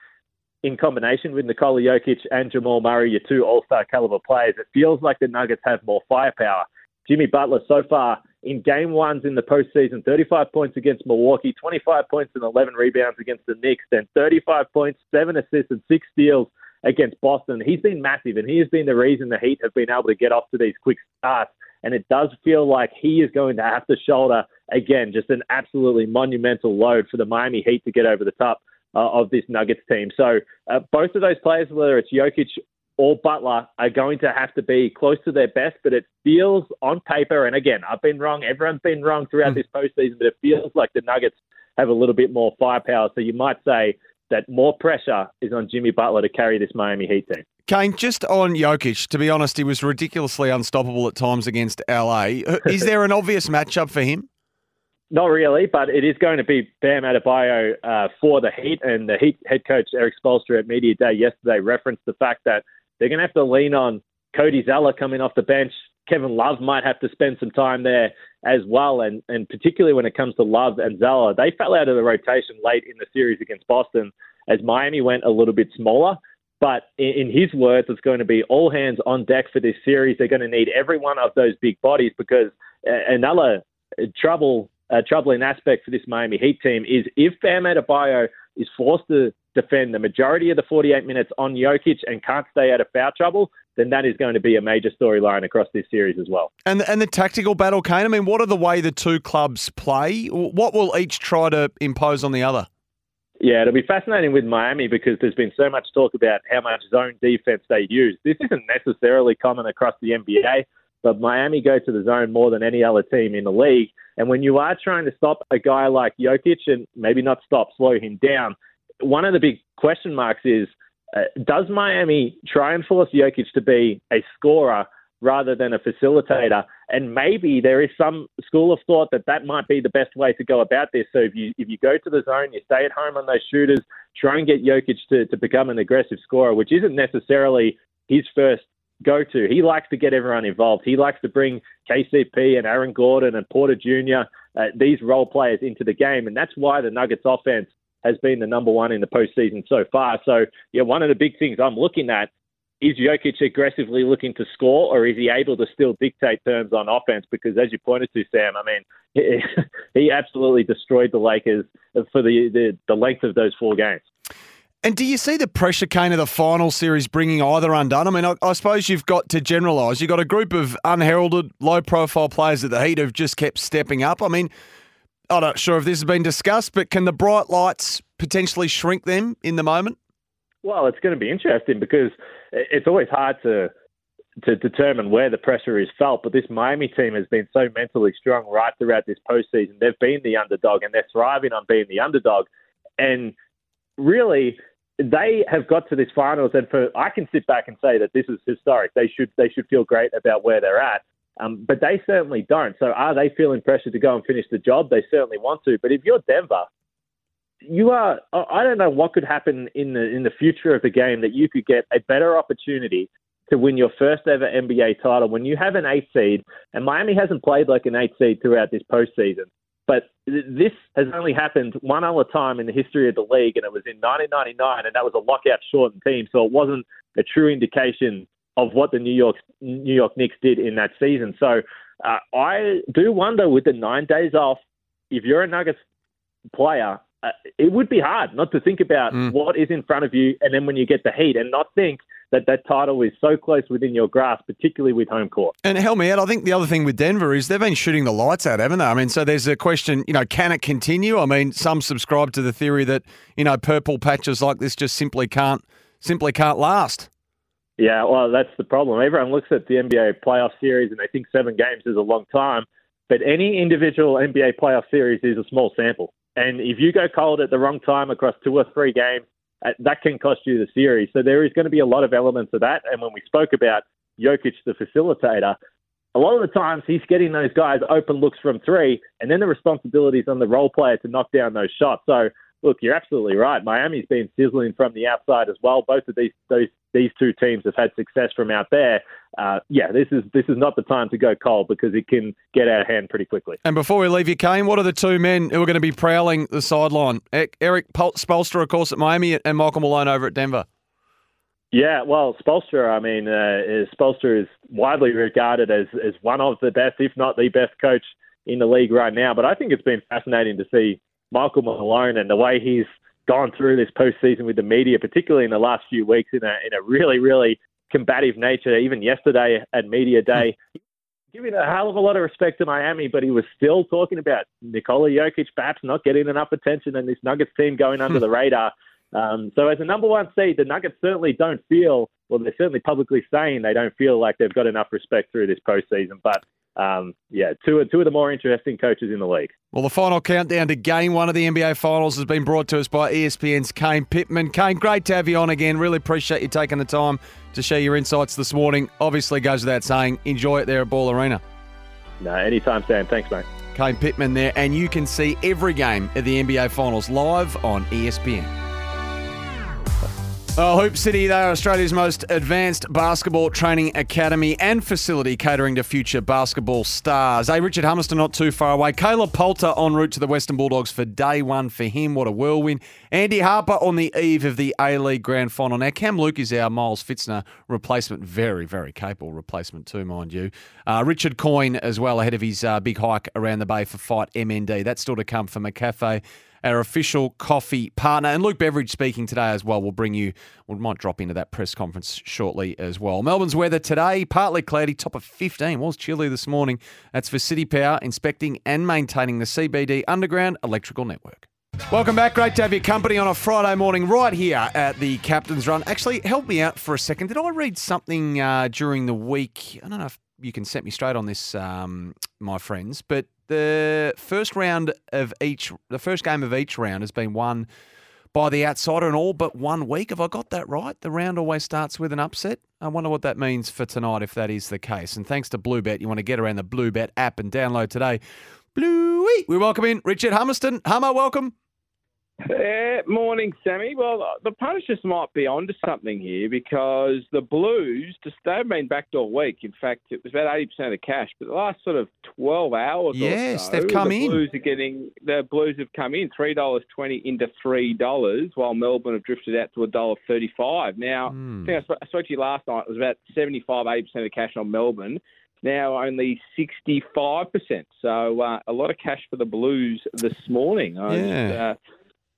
H: in combination with Nikola Jokic and Jamal Murray, your two All Star caliber players, it feels like the Nuggets have more firepower. Jimmy Butler so far in game ones in the postseason, 35 points against Milwaukee, 25 points and 11 rebounds against the Knicks, then 35 points, seven assists and six steals against Boston. He's been massive, and he has been the reason the Heat have been able to get off to these quick starts. And it does feel like he is going to have to shoulder, again, just an absolutely monumental load for the Miami Heat to get over the top uh, of this Nuggets team. So uh, both of those players, whether it's Jokic or Butler, are going to have to be close to their best. But it feels on paper, and again, I've been wrong. Everyone's been wrong throughout mm. this postseason, but it feels like the Nuggets have a little bit more firepower. So you might say that more pressure is on Jimmy Butler to carry this Miami Heat team.
B: Kane, just on Jokic, to be honest, he was ridiculously unstoppable at times against LA. (laughs) Is there an obvious matchup for him?
H: Not really, but it is going to be Bam Adebayo uh, for the Heat. And the Heat head coach Erik Spoelstra at Media Day yesterday referenced the fact that they're going to have to lean on Cody Zeller coming off the bench. Kevin Love might have to spend some time there as well. And, and particularly when it comes to Love and Zeller, they fell out of the rotation late in the series against Boston as Miami went a little bit smaller. But in his words, it's going to be all hands on deck for this series. They're going to need every one of those big bodies because another trouble, uh, troubling aspect for this Miami Heat team is if Bam Adebayo is forced to defend the majority of the 48 minutes on Jokic and can't stay out of foul trouble, then that is going to be a major storyline across this series as well.
B: And and the tactical battle, Kane. I mean, what are the way the two clubs play? What will each try to impose on the other?
H: Yeah, it'll be fascinating with Miami because there's been so much talk about how much zone defense they use. This isn't necessarily common across the NBA, but Miami go to the zone more than any other team in the league. And when you are trying to stop a guy like Jokic and maybe not stop, slow him down, one of the big question marks is uh, does Miami try and force Jokic to be a scorer rather than a facilitator. And maybe there is some school of thought that that might be the best way to go about this. So if you if you go to the zone, you stay at home on those shooters, try and get Jokic to, to become an aggressive scorer, which isn't necessarily his first go to. He likes to get everyone involved. He likes to bring KCP and Aaron Gordon and Porter Jr., uh, these role players into the game. And that's why the Nuggets offense has been the number one in the postseason so far. So, yeah, one of the big things I'm looking at is Jokic aggressively looking to score, or is he able to still dictate terms on offense? Because as you pointed to, Sam, I mean, (laughs) he, absolutely destroyed the Lakers for the, the, the length of those four games.
B: And do you see the pressure, Kane, of the final series bringing either undone? I mean, I, I suppose you've got to generalise. You've got a group of unheralded, low profile players at the Heat who've just kept stepping up. I mean, I'm not sure if this has been discussed, but can the bright lights potentially shrink them in the moment?
H: Well, it's going to be interesting because it's always hard to to determine where the pressure is felt. But this Miami team has been so mentally strong right throughout this postseason. They've been the underdog and they're thriving on being the underdog. And really, they have got to this finals. And for I can sit back and say that this is historic. They should they should feel great about where they're at. Um, but they certainly don't. So are they feeling pressure to go and finish the job? They certainly want to. But if you're Denver, you are. I don't know what could happen in the in the future of the game that you could get a better opportunity to win your first ever NBA title when you have an eight seed, and Miami hasn't played like an eight seed throughout this postseason. But this has only happened one other time in the history of the league, and it was in 1999, and that was a lockout shortened team, so it wasn't a true indication of what the New York New York Knicks did in that season. So uh, I do wonder with the nine days off, if you're a Nuggets player, uh, it would be hard not to think about
B: Mm.
H: what is in front of you, and then when you get the heat, and not think that that title is so close within your grasp, particularly with home court.
B: And help me out. I think the other thing with Denver is they've been shooting the lights out, haven't they? I mean, so there's a question, you know, can it continue? I mean, some subscribe to the theory that, you know, purple patches like this just simply can't simply can't last.
H: Yeah, well, that's the problem. Everyone looks at the NBA playoff series and they think seven games is a long time, but any individual NBA playoff series is a small sample. And if you go cold at the wrong time across two or three games, uh, that can cost you the series. So there is going to be a lot of elements of that. And when we spoke about Jokic, the facilitator, a lot of the times he's getting those guys open looks from three, and then the responsibility is on the role player to knock down those shots. So look, you're absolutely right. Miami's been sizzling from the outside as well. Both of these those these two teams have had success from out there. Uh, yeah, this is this is not the time to go cold because it can get out of hand pretty quickly.
B: And before we leave you, Kane, what are the two men who are going to be prowling the sideline? Erik Pol- Spoelstra, of course, at Miami, and Michael Malone over at Denver.
H: Yeah, well, Spoelstra, I mean, uh, is, Spoelstra is widely regarded as, as one of the best, if not the best coach in the league right now. But I think it's been fascinating to see Michael Malone and the way he's gone through this postseason with the media, particularly in the last few weeks, in a in a really, really combative nature. Even yesterday at media day, (laughs) giving a hell of a lot of respect to Miami, but he was still talking about Nikola Jokic perhaps not getting enough attention and this Nuggets team going under the (laughs) radar. Um, so as a number one seed, the Nuggets certainly don't feel, well, they're certainly publicly saying they don't feel like they've got enough respect through this postseason. But um, yeah, two, of, two of the more interesting coaches in the league.
B: Well, the final countdown to game one of the NBA Finals has been brought to us by ESPN's Kane Pitman. Kane, great to have you on again. Really appreciate you taking the time to share your insights this morning. Obviously, goes without saying, enjoy it there at Ball Arena.
H: No, anytime, Sam. Thanks, mate.
B: Kane Pitman there, and you can see every game of the NBA Finals live on ESPN. Oh, Hoop City, they are Australia's most advanced basketball training academy and facility catering to future basketball stars. Hey, Richard Hummerston not too far away. Caleb Poulter en route to the Western Bulldogs for day one for him. What a whirlwind. Andy Harper on the eve of the A-League Grand Final. Now, Cam Luke is our Miles Fitzner replacement. Very, very capable replacement too, mind you. Uh, Richard Coyne as well ahead of his uh, big hike around the bay for Fight MND. That's still to come for McCafe our official coffee partner. And Luke Beveridge speaking today as well. We'll bring you, we might drop into that press conference shortly as well. Melbourne's weather today, partly cloudy, top of 15. Was chilly this morning. That's for City Power, inspecting and maintaining the CBD underground electrical network. Welcome back. Great to have your company on a Friday morning right here at the Captain's Run. Actually, help me out for a second. Did I read something uh, during the week? I don't know if you can set me straight on this, um, my friends, but the first round of each, the first game of each round has been won by the outsider in all but one week. Have I got that right? The round always starts with an upset. I wonder what that means for tonight if that is the case. And thanks to Bluebet, you want to get around the Bluebet app and download today. Bluey, we welcome in Richard Hummerston. Hummer, welcome.
I: Eh, morning, Sammy. Well, the Punishers might be onto something here because the Blues, just they've been backed all week. In fact, it was about eighty percent of cash, but the last sort of twelve hours
B: Yes,
I: or so,
B: they've come
I: the
B: in.
I: Blues are getting the Blues have come in three dollars twenty into three dollars, while Melbourne have drifted out to a dollar thirty-five. Now,
B: Hmm.
I: I think I spoke, to you last night. It was about 75 80 percent of cash on Melbourne. Now only 65%. So uh, a lot of cash for the Blues this morning. I just,
B: Yeah.
I: uh,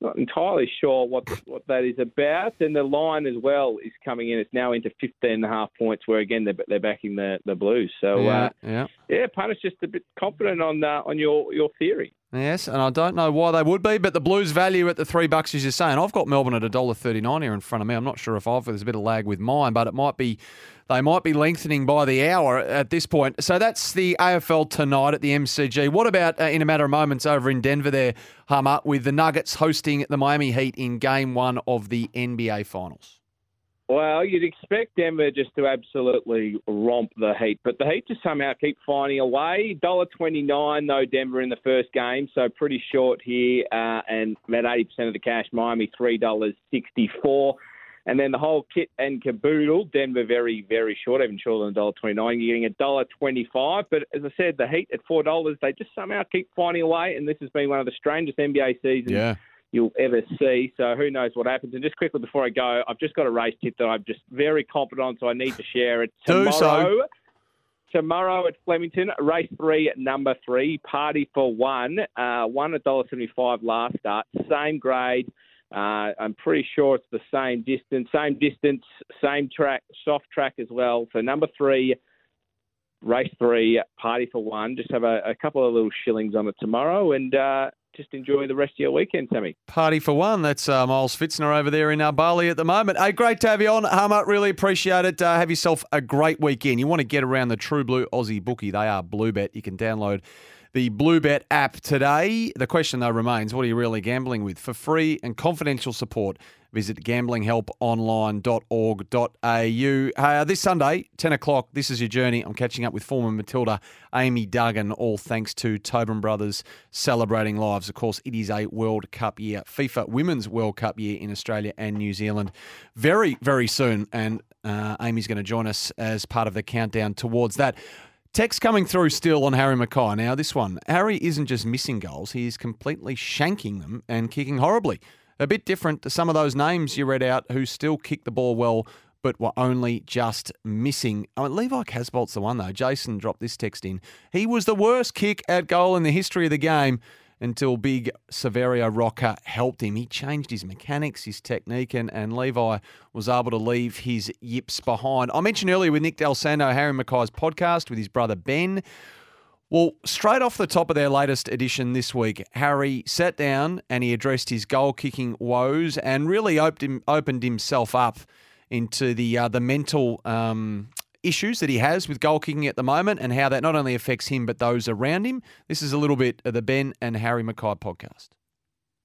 I: not entirely sure what what that is about. And the line as well is coming in. It's now into 15 and a half points, where again they're, they're backing the, the Blues. So
B: yeah,
I: uh,
B: yeah.
I: yeah, Punters just a bit confident on uh, on your your theory.
B: Yes, and I don't know why they would be, but the Blues value at the three bucks, as you're saying. I've got Melbourne at a dollar thirty nine here in front of me. I'm not sure if I've there's a bit of lag with mine, but it might be they might be lengthening by the hour at this point. So that's the AFL tonight at the MCG. What about uh, in a matter of moments over in Denver there, Hummer, with the Nuggets hosting the Miami Heat in Game One of the NBA Finals?
I: Well, you'd expect Denver just to absolutely romp the Heat, but the Heat just somehow keep finding a way. Dollar twenty nine though Denver in the first game, so pretty short here, uh, and about eighty percent of the cash. Miami three dollars sixty four. And then the whole kit and caboodle, Denver very, very short, even shorter than dollar twenty nine. You're getting a dollar twenty five. But as I said, the Heat at four dollars, they just somehow keep finding a way. And this has been one of the strangest NBA seasons
B: Yeah.
I: You'll ever see. So who knows what happens? And just quickly before I go, I've just got a race tip that I'm just very confident on, so I need to share it
B: Do so.
I: tomorrow. Tomorrow at Flemington, race three, number three, party for one. Uh, one a dollar seventy-five last start, same grade. Uh, I'm pretty sure it's the same distance, same distance, same track, soft track as well. So number three, race three, party for one. Just have a, a couple of little shillings on it tomorrow, and uh, just enjoy the rest of your weekend, Sammy.
B: Party for one. That's uh, Miles Fitzner over there in uh, Bali at the moment. Hey, great to have you on, Hummer. Really appreciate it. Uh, have yourself a great weekend. You want to get around the True Blue Aussie bookie. They are Bluebet. You can download the Bluebet app today. The question, though, remains what are you really gambling with? For free and confidential support, visit gamblinghelponline.org.au. Uh, this Sunday, 10 o'clock, this is your journey. I'm catching up with former Matilda Amy Duggan, all thanks to Tobin Brothers celebrating lives. Of course, it is a World Cup year, FIFA Women's World Cup year in Australia and New Zealand very, very soon. And uh, Amy's going to join us as part of the countdown towards that. Text coming through still on Harry McKay. Now, this one Harry isn't just missing goals, he is completely shanking them and kicking horribly. A bit different to some of those names you read out who still kick the ball well but were only just missing. Oh, Levi Casboult's the one, though. Jason dropped this text in. He was the worst kick at goal in the history of the game until big Saverio Rocca helped him. He changed his mechanics, his technique, and, and Levi was able to leave his yips behind. I mentioned earlier with Nick Dal Santo, Harry McKay's podcast with his brother Ben. Well, straight off the top of their latest edition this week, Harry sat down and he addressed his goal kicking woes and really opened, opened himself up into the uh, the mental um, issues that he has with goal kicking at the moment and how that not only affects him but those around him. This is a little bit of the Ben and Harry McKay podcast.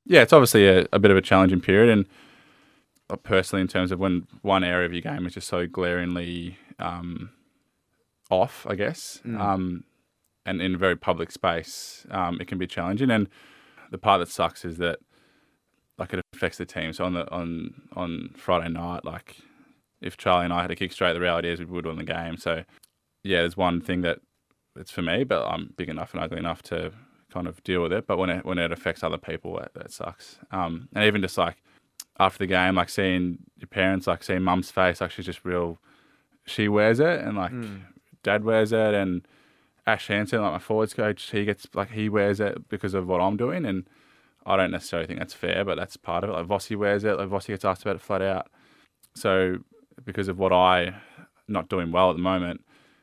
J: Yeah, it's obviously a, a bit of a challenging period, and uh, personally, in terms of when one area of your game is just so glaringly um, off, I guess.
K: Mm.
J: Um, and in a very public space, um, it can be challenging. And the part that sucks is that like it affects the team. So on the on on Friday night, like if Charlie and I had to kick straight, the reality is we would win the game. So yeah, there's one thing that it's for me, but I'm big enough and ugly enough to kind of deal with it. But when it when it affects other people, that, that sucks. Um, and even just like after the game, like seeing your parents, like seeing mum's face, like she's just real. She wears it, and like
K: Mm.
J: dad wears it, and Ash Hansen, like my forwards coach, he gets like he wears it because of what I'm doing, and I don't necessarily think that's fair, but that's part of it. Like Vossi wears it, like Vossi gets asked about it flat out. So because of what I not doing well at the moment,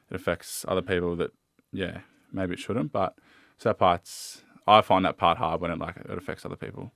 J: it affects other people that yeah maybe it shouldn't, but so that part's I find that part hard when it like it affects other people.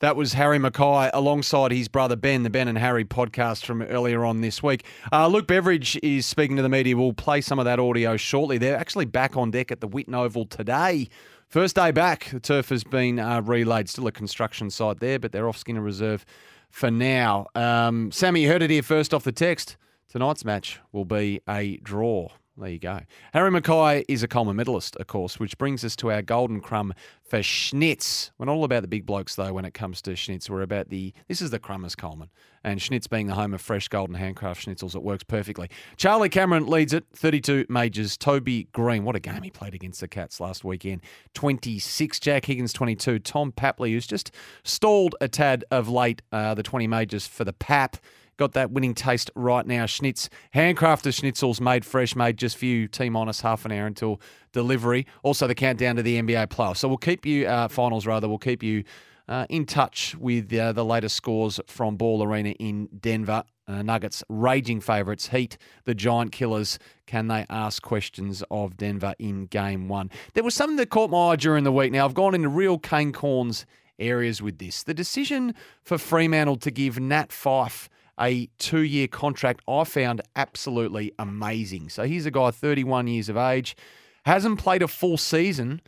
B: That was Harry McKay alongside his brother Ben, the Ben and Harry podcast from earlier on this week. Uh, Luke Beveridge is speaking to the media. We'll play some of that audio shortly. They're actually back on deck at the Whitten Oval today. First day back. The turf has been uh, relayed. Still a construction site there, but they're off Skinner Reserve for now. Um, Sammy, you heard it here first off the text. Tonight's match will be a draw. There you go. Harry McKay is a Coleman medalist, of course, which brings us to our golden crumb for Schnitz. We're not all about the big blokes, though, when it comes to Schnitz. We're about the, this is the Crummers Coleman. And Schnitz being the home of fresh golden handcraft schnitzels, it works perfectly. Charlie Cameron leads it, 32 majors. Toby Greene, what a game he played against the Cats last weekend, 26. Jack Higgins, 22. Tom Papley, who's just stalled a tad of late, uh, the 20 majors for the PAP. Got that winning taste right now. Schnitz, handcrafted schnitzels made fresh, made just for you. T minus half an hour until delivery. Also, the countdown to the NBA playoffs. So we'll keep you, uh, finals rather, we'll keep you uh, in touch with uh, the latest scores from Ball Arena in Denver. Uh, Nuggets raging favourites. Heat, the Giant Killers. Can they ask questions of Denver in game one? There was something that caught my eye during the week. Now, I've gone into real Kane Cornes areas with this. The decision for Fremantle to give Nat Fyfe a two year contract I found absolutely amazing. So here's a guy, 31 years of age, hasn't played a full season.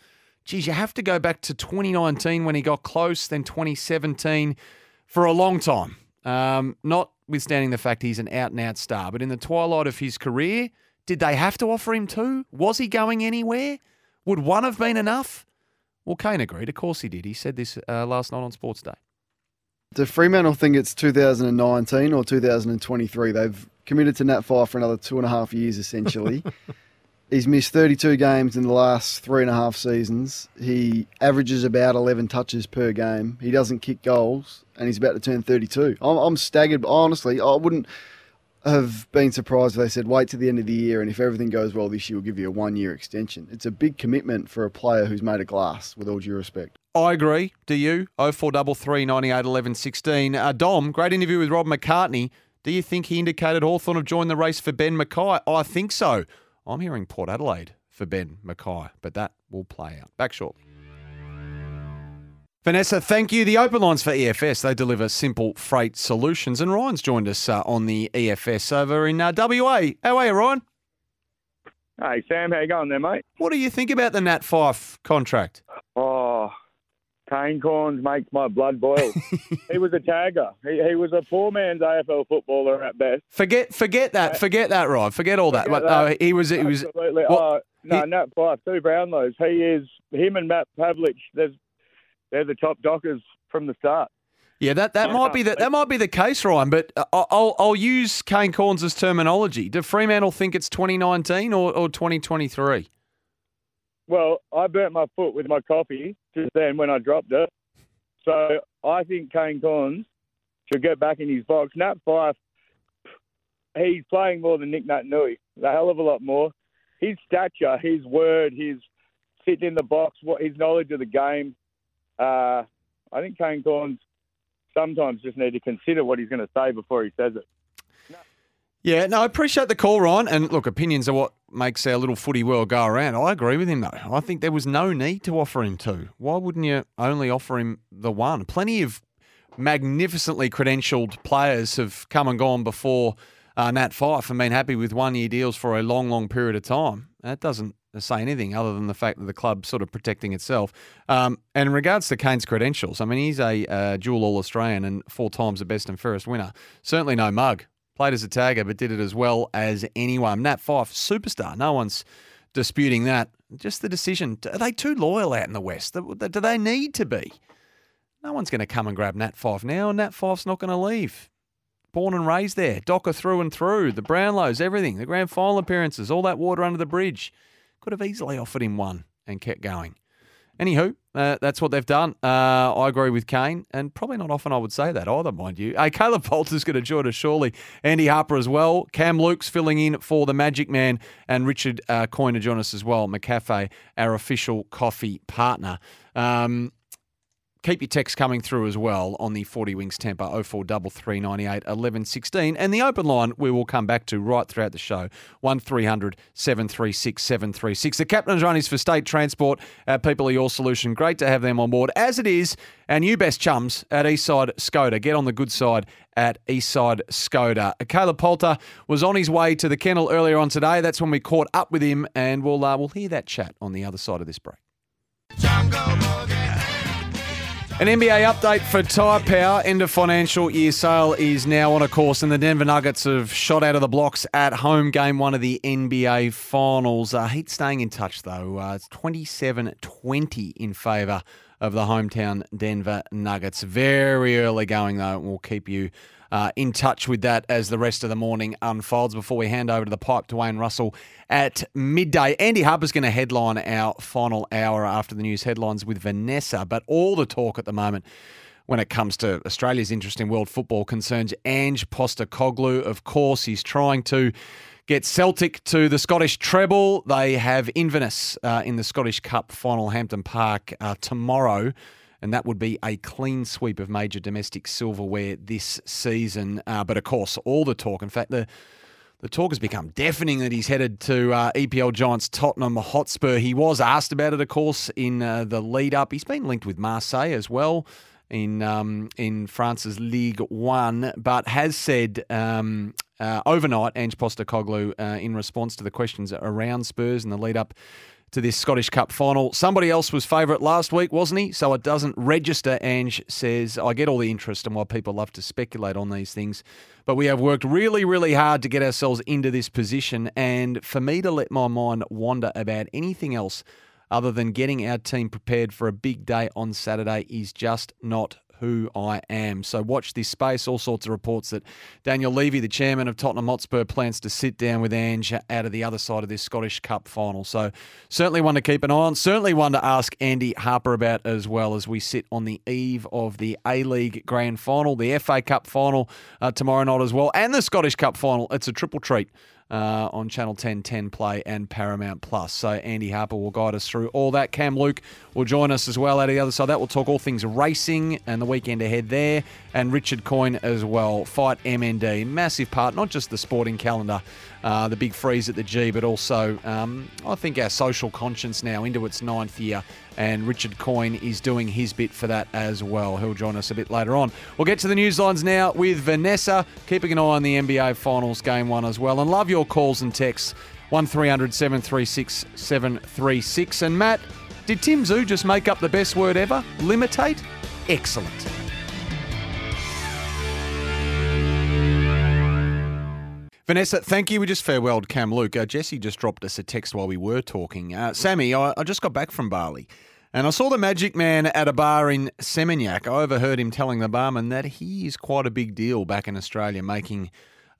B: Geez, you have to go back to 2019 when he got close, then 2017 for a long time. Um, notwithstanding the fact he's an out and out star, but in the twilight of his career, did they have to offer him two? Was he going anywhere? Would one have been enough? Well, Kane agreed. Of course he did. He said this uh, last night on Sports Day.
L: Do Fremantle think it's 2019 or 2023? They've committed to Nat Fyfe for another two and a half years, essentially. (laughs) He's missed 32 games in the last three and a half seasons. He averages about 11 touches per game. He doesn't kick goals, and he's about to turn 32. I'm, I'm staggered. Honestly, I wouldn't have been surprised if they said wait to the end of the year, and if everything goes well this year, we'll give you a one-year extension. It's a big commitment for a player who's made of glass. With all due respect.
B: I agree. Do you? 0433 98 11 16. Uh, Dom, great interview with Rob McCartney. Do you think he indicated Hawthorn have joined the race for Ben McKay? I think so. I'm hearing Port Adelaide for Ben McKay, but that will play out. Back shortly. Vanessa, thank you. The open lines for EFS, they deliver simple freight solutions. And Ryan's joined us uh, on the EFS over in uh, WA. How are you, Ryan?
K: Hey, Sam, how you going there, mate?
B: What do you think about the Nat Fyfe contract?
K: Oh, Kane Cornes makes my blood boil. (laughs) he was a tagger. He, he was a poor man's AFL footballer at best.
B: Forget forget that. Forget that, Ryan. Forget all that.
K: Forget
B: but, uh, he was he was
K: Absolutely.
B: well,
K: oh, no,
B: he-
K: Nat Fyfe, two Brownlows. He is, him and Matt Pavlich, there's, they're the top dockers from the start.
B: Yeah, that, that might be the, that might be the case, Ryan. But uh, I'll I'll use Kane Cornes' terminology. Do Fremantle think it's 2019 or, or 2023?
K: Well, I burnt my foot with my coffee just then when I dropped it. So I think Kane Cornes should get back in his box. Nat Fyfe, he's playing more than Nick Nui, a hell of a lot more. His stature, his word, his sitting in the box, what his knowledge of the game. Uh, I think Kane Cornes sometimes just need to consider what he's going to say before he says it.
B: Yeah, no, I appreciate the call, Ryan. And look, opinions are what makes our little footy world go around. I agree with him, though. I think there was no need to offer him two. Why wouldn't you only offer him the one? Plenty of magnificently credentialed players have come and gone before uh, Nat Fyfe and been happy with one year deals for a long, long period of time. That doesn't say anything other than the fact that the club's sort of protecting itself. Um, and in regards to Kane's credentials, I mean, he's a uh, dual All Australian and four times the best and fairest winner. Certainly no mug. Played as a tagger, but did it as well as anyone. Nat Fyfe, superstar. No one's disputing that. Just the decision. Are they too loyal out in the West? Do they need to be? No one's going to come and grab Nat Fyfe now, and Nat Fyfe's not going to leave. Born and raised there, Docker through and through, the Brownlows, everything, the grand final appearances, all that water under the bridge. Could have easily offered him one and kept going. Anywho, uh, that's what they've done. Uh, I agree with Kane, and probably not often I would say that either, mind you. Hey, Caleb Poulter's going to join us surely. Andy Harper as well. Cam Luke's filling in for the Magic Man, and Richard uh, Coyne to join us as well. McCafe, our official coffee partner. Um, keep your texts coming through as well on the 40 Winks Temper 0433 98 11 16. And the open line we will come back to right throughout the show 1300 736 736. The captain's run is for state transport. People are your solution. Great to have them on board, as it is our new best chums at Eastside Skoda. Get on the good side at Eastside Skoda. Caleb Poulter was on his way to the kennel earlier on today. That's when we caught up with him, and we'll, uh, we'll hear that chat on the other side of this break. An NBA update for Tyre Power. End of financial year sale is now on a course, and the Denver Nuggets have shot out of the blocks at home game one of the NBA Finals. Uh, Heat staying in touch, though. Uh, it's 27 20 in favour of the hometown Denver Nuggets. Very early going, though, and we'll keep you uh, in touch with that as the rest of the morning unfolds before we hand over to the pipe to Dwayne Russell at midday. Andy Harper's going to headline our final hour after the news headlines with Vanessa, but all the talk at the moment when it comes to Australia's interest in world football concerns Ange Postecoglou. Of course, he's trying to get Celtic to the Scottish treble. They have Inverness uh, in the Scottish Cup final, Hampden Park, uh, tomorrow and that would be a clean sweep of major domestic silverware this season. Uh, but of course, all the talk, in fact, the the talk has become deafening that he's headed to uh, EPL Giants Tottenham Hotspur. He was asked about it, of course, in uh, the lead up. He's been linked with Marseille as well in um, in France's Ligue One, but has said um, uh, overnight, Ange Postecoglou, uh, in response to the questions around Spurs in the lead up to this Scottish Cup final. Somebody else was favourite last week, wasn't he? So it doesn't register. Ange says, I get all the interest and why people love to speculate on these things. But we have worked really, really hard to get ourselves into this position. And for me to let my mind wander about anything else other than getting our team prepared for a big day on Saturday is just not who I am. So watch this space. All sorts of reports that Daniel Levy, the chairman of Tottenham Hotspur, plans to sit down with Ange out of the other side of this Scottish Cup final. So certainly one to keep an eye on. Certainly one to ask Andy Harper about as well as we sit on the eve of the A League Grand Final, the FA Cup final uh, tomorrow night as well, and the Scottish Cup final. It's a triple treat uh, on Channel 10, 10 Play, and Paramount Plus. So Andy Harper will guide us through all that. Cam Luke will join us as well out of the other side. That will talk all things racing and the weekend ahead there, and Richard Coyne as well. Fight MND, massive part, not just the sporting calendar, uh, the big freeze at the G, but also um, I think our social conscience now into its ninth year. And Richard Coyne is doing his bit for that as well. He'll join us a bit later on. We'll get to the news lines now with Vanessa, keeping an eye on the NBA Finals Game 1 as well. And love your calls and texts 1300 736 736. And Matt, did Tim Zoo just make up the best word ever? Limitate? Excellent. Vanessa, thank you. We just farewelled Cam Luke. Uh, Jesse just dropped us a text while we were talking. Uh, Sammy, I, I, just got back from Bali and I saw the Magic Man at a bar in Seminyak. I overheard him telling the barman that he is quite a big deal back in Australia, making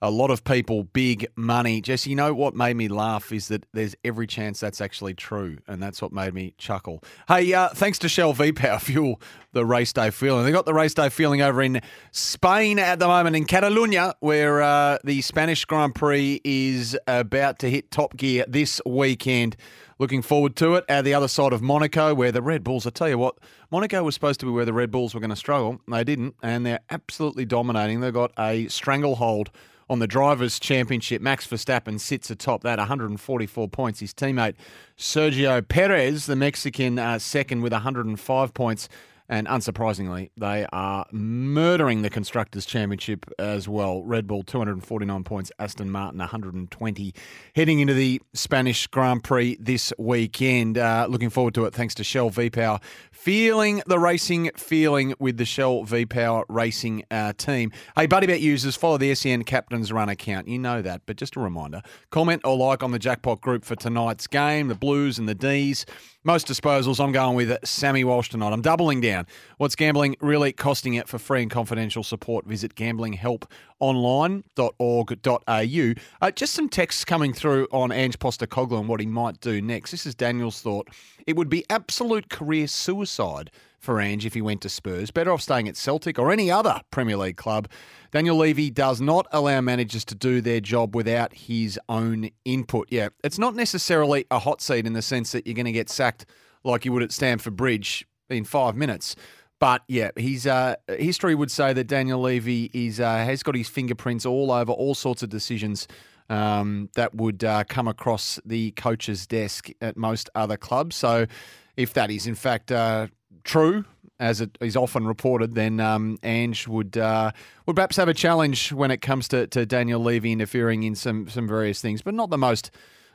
B: a lot of people big money. Jesse, you know what made me laugh is that there's every chance that's actually true, and that's what made me chuckle. Hey, uh, thanks to Shell V Power Fuel, the race day feeling. They got the race day feeling over in Spain at the moment in Catalunya, where uh, the Spanish Grand Prix is about to hit top gear this weekend. Looking forward to it. At the other side of Monaco, where the Red Bulls, I tell you what, Monaco was supposed to be where the Red Bulls were going to struggle. They didn't, and they're absolutely dominating. They've got a stranglehold on the Drivers' Championship. Max Verstappen sits atop that, 144 points. His teammate Sergio Perez, the Mexican, uh, second with 105 points. And unsurprisingly, they are murdering the Constructors' Championship as well. Red Bull, 249 points. Aston Martin, 120. Heading into the Spanish Grand Prix this weekend. Uh, looking forward to it thanks to Shell V Power. Feeling the racing feeling with the Shell V Power racing uh, team. Hey, Bluebet users, follow the SEN Captain's Run account. You know that, but just a reminder comment or like on the jackpot group for tonight's game, the Blues and the D's. Most disposals, I'm going with Sammy Walsh tonight. I'm doubling down. What's gambling really costing it? For free and confidential support, visit gamblinghelponline.org.au. Uh, just some texts coming through on Ange Postecoglou and what he might do next. This is Daniel's thought. It would be absolute career suicide for Ange if he went to Spurs. Better off staying at Celtic or any other Premier League club. Daniel Levy does not allow managers to do their job without his own input. Yeah, it's not necessarily a hot seat in the sense that you're going to get sacked like you would at Stamford Bridge in five minutes. But yeah, his uh, history would say that Daniel Levy is uh, has got his fingerprints all over all sorts of decisions um, that would uh, come across the coach's desk at most other clubs. So, if that is in fact uh, true, as it is often reported, then um, Ange would uh, would perhaps have a challenge when it comes to, to Daniel Levy interfering in some some various things, but not the most.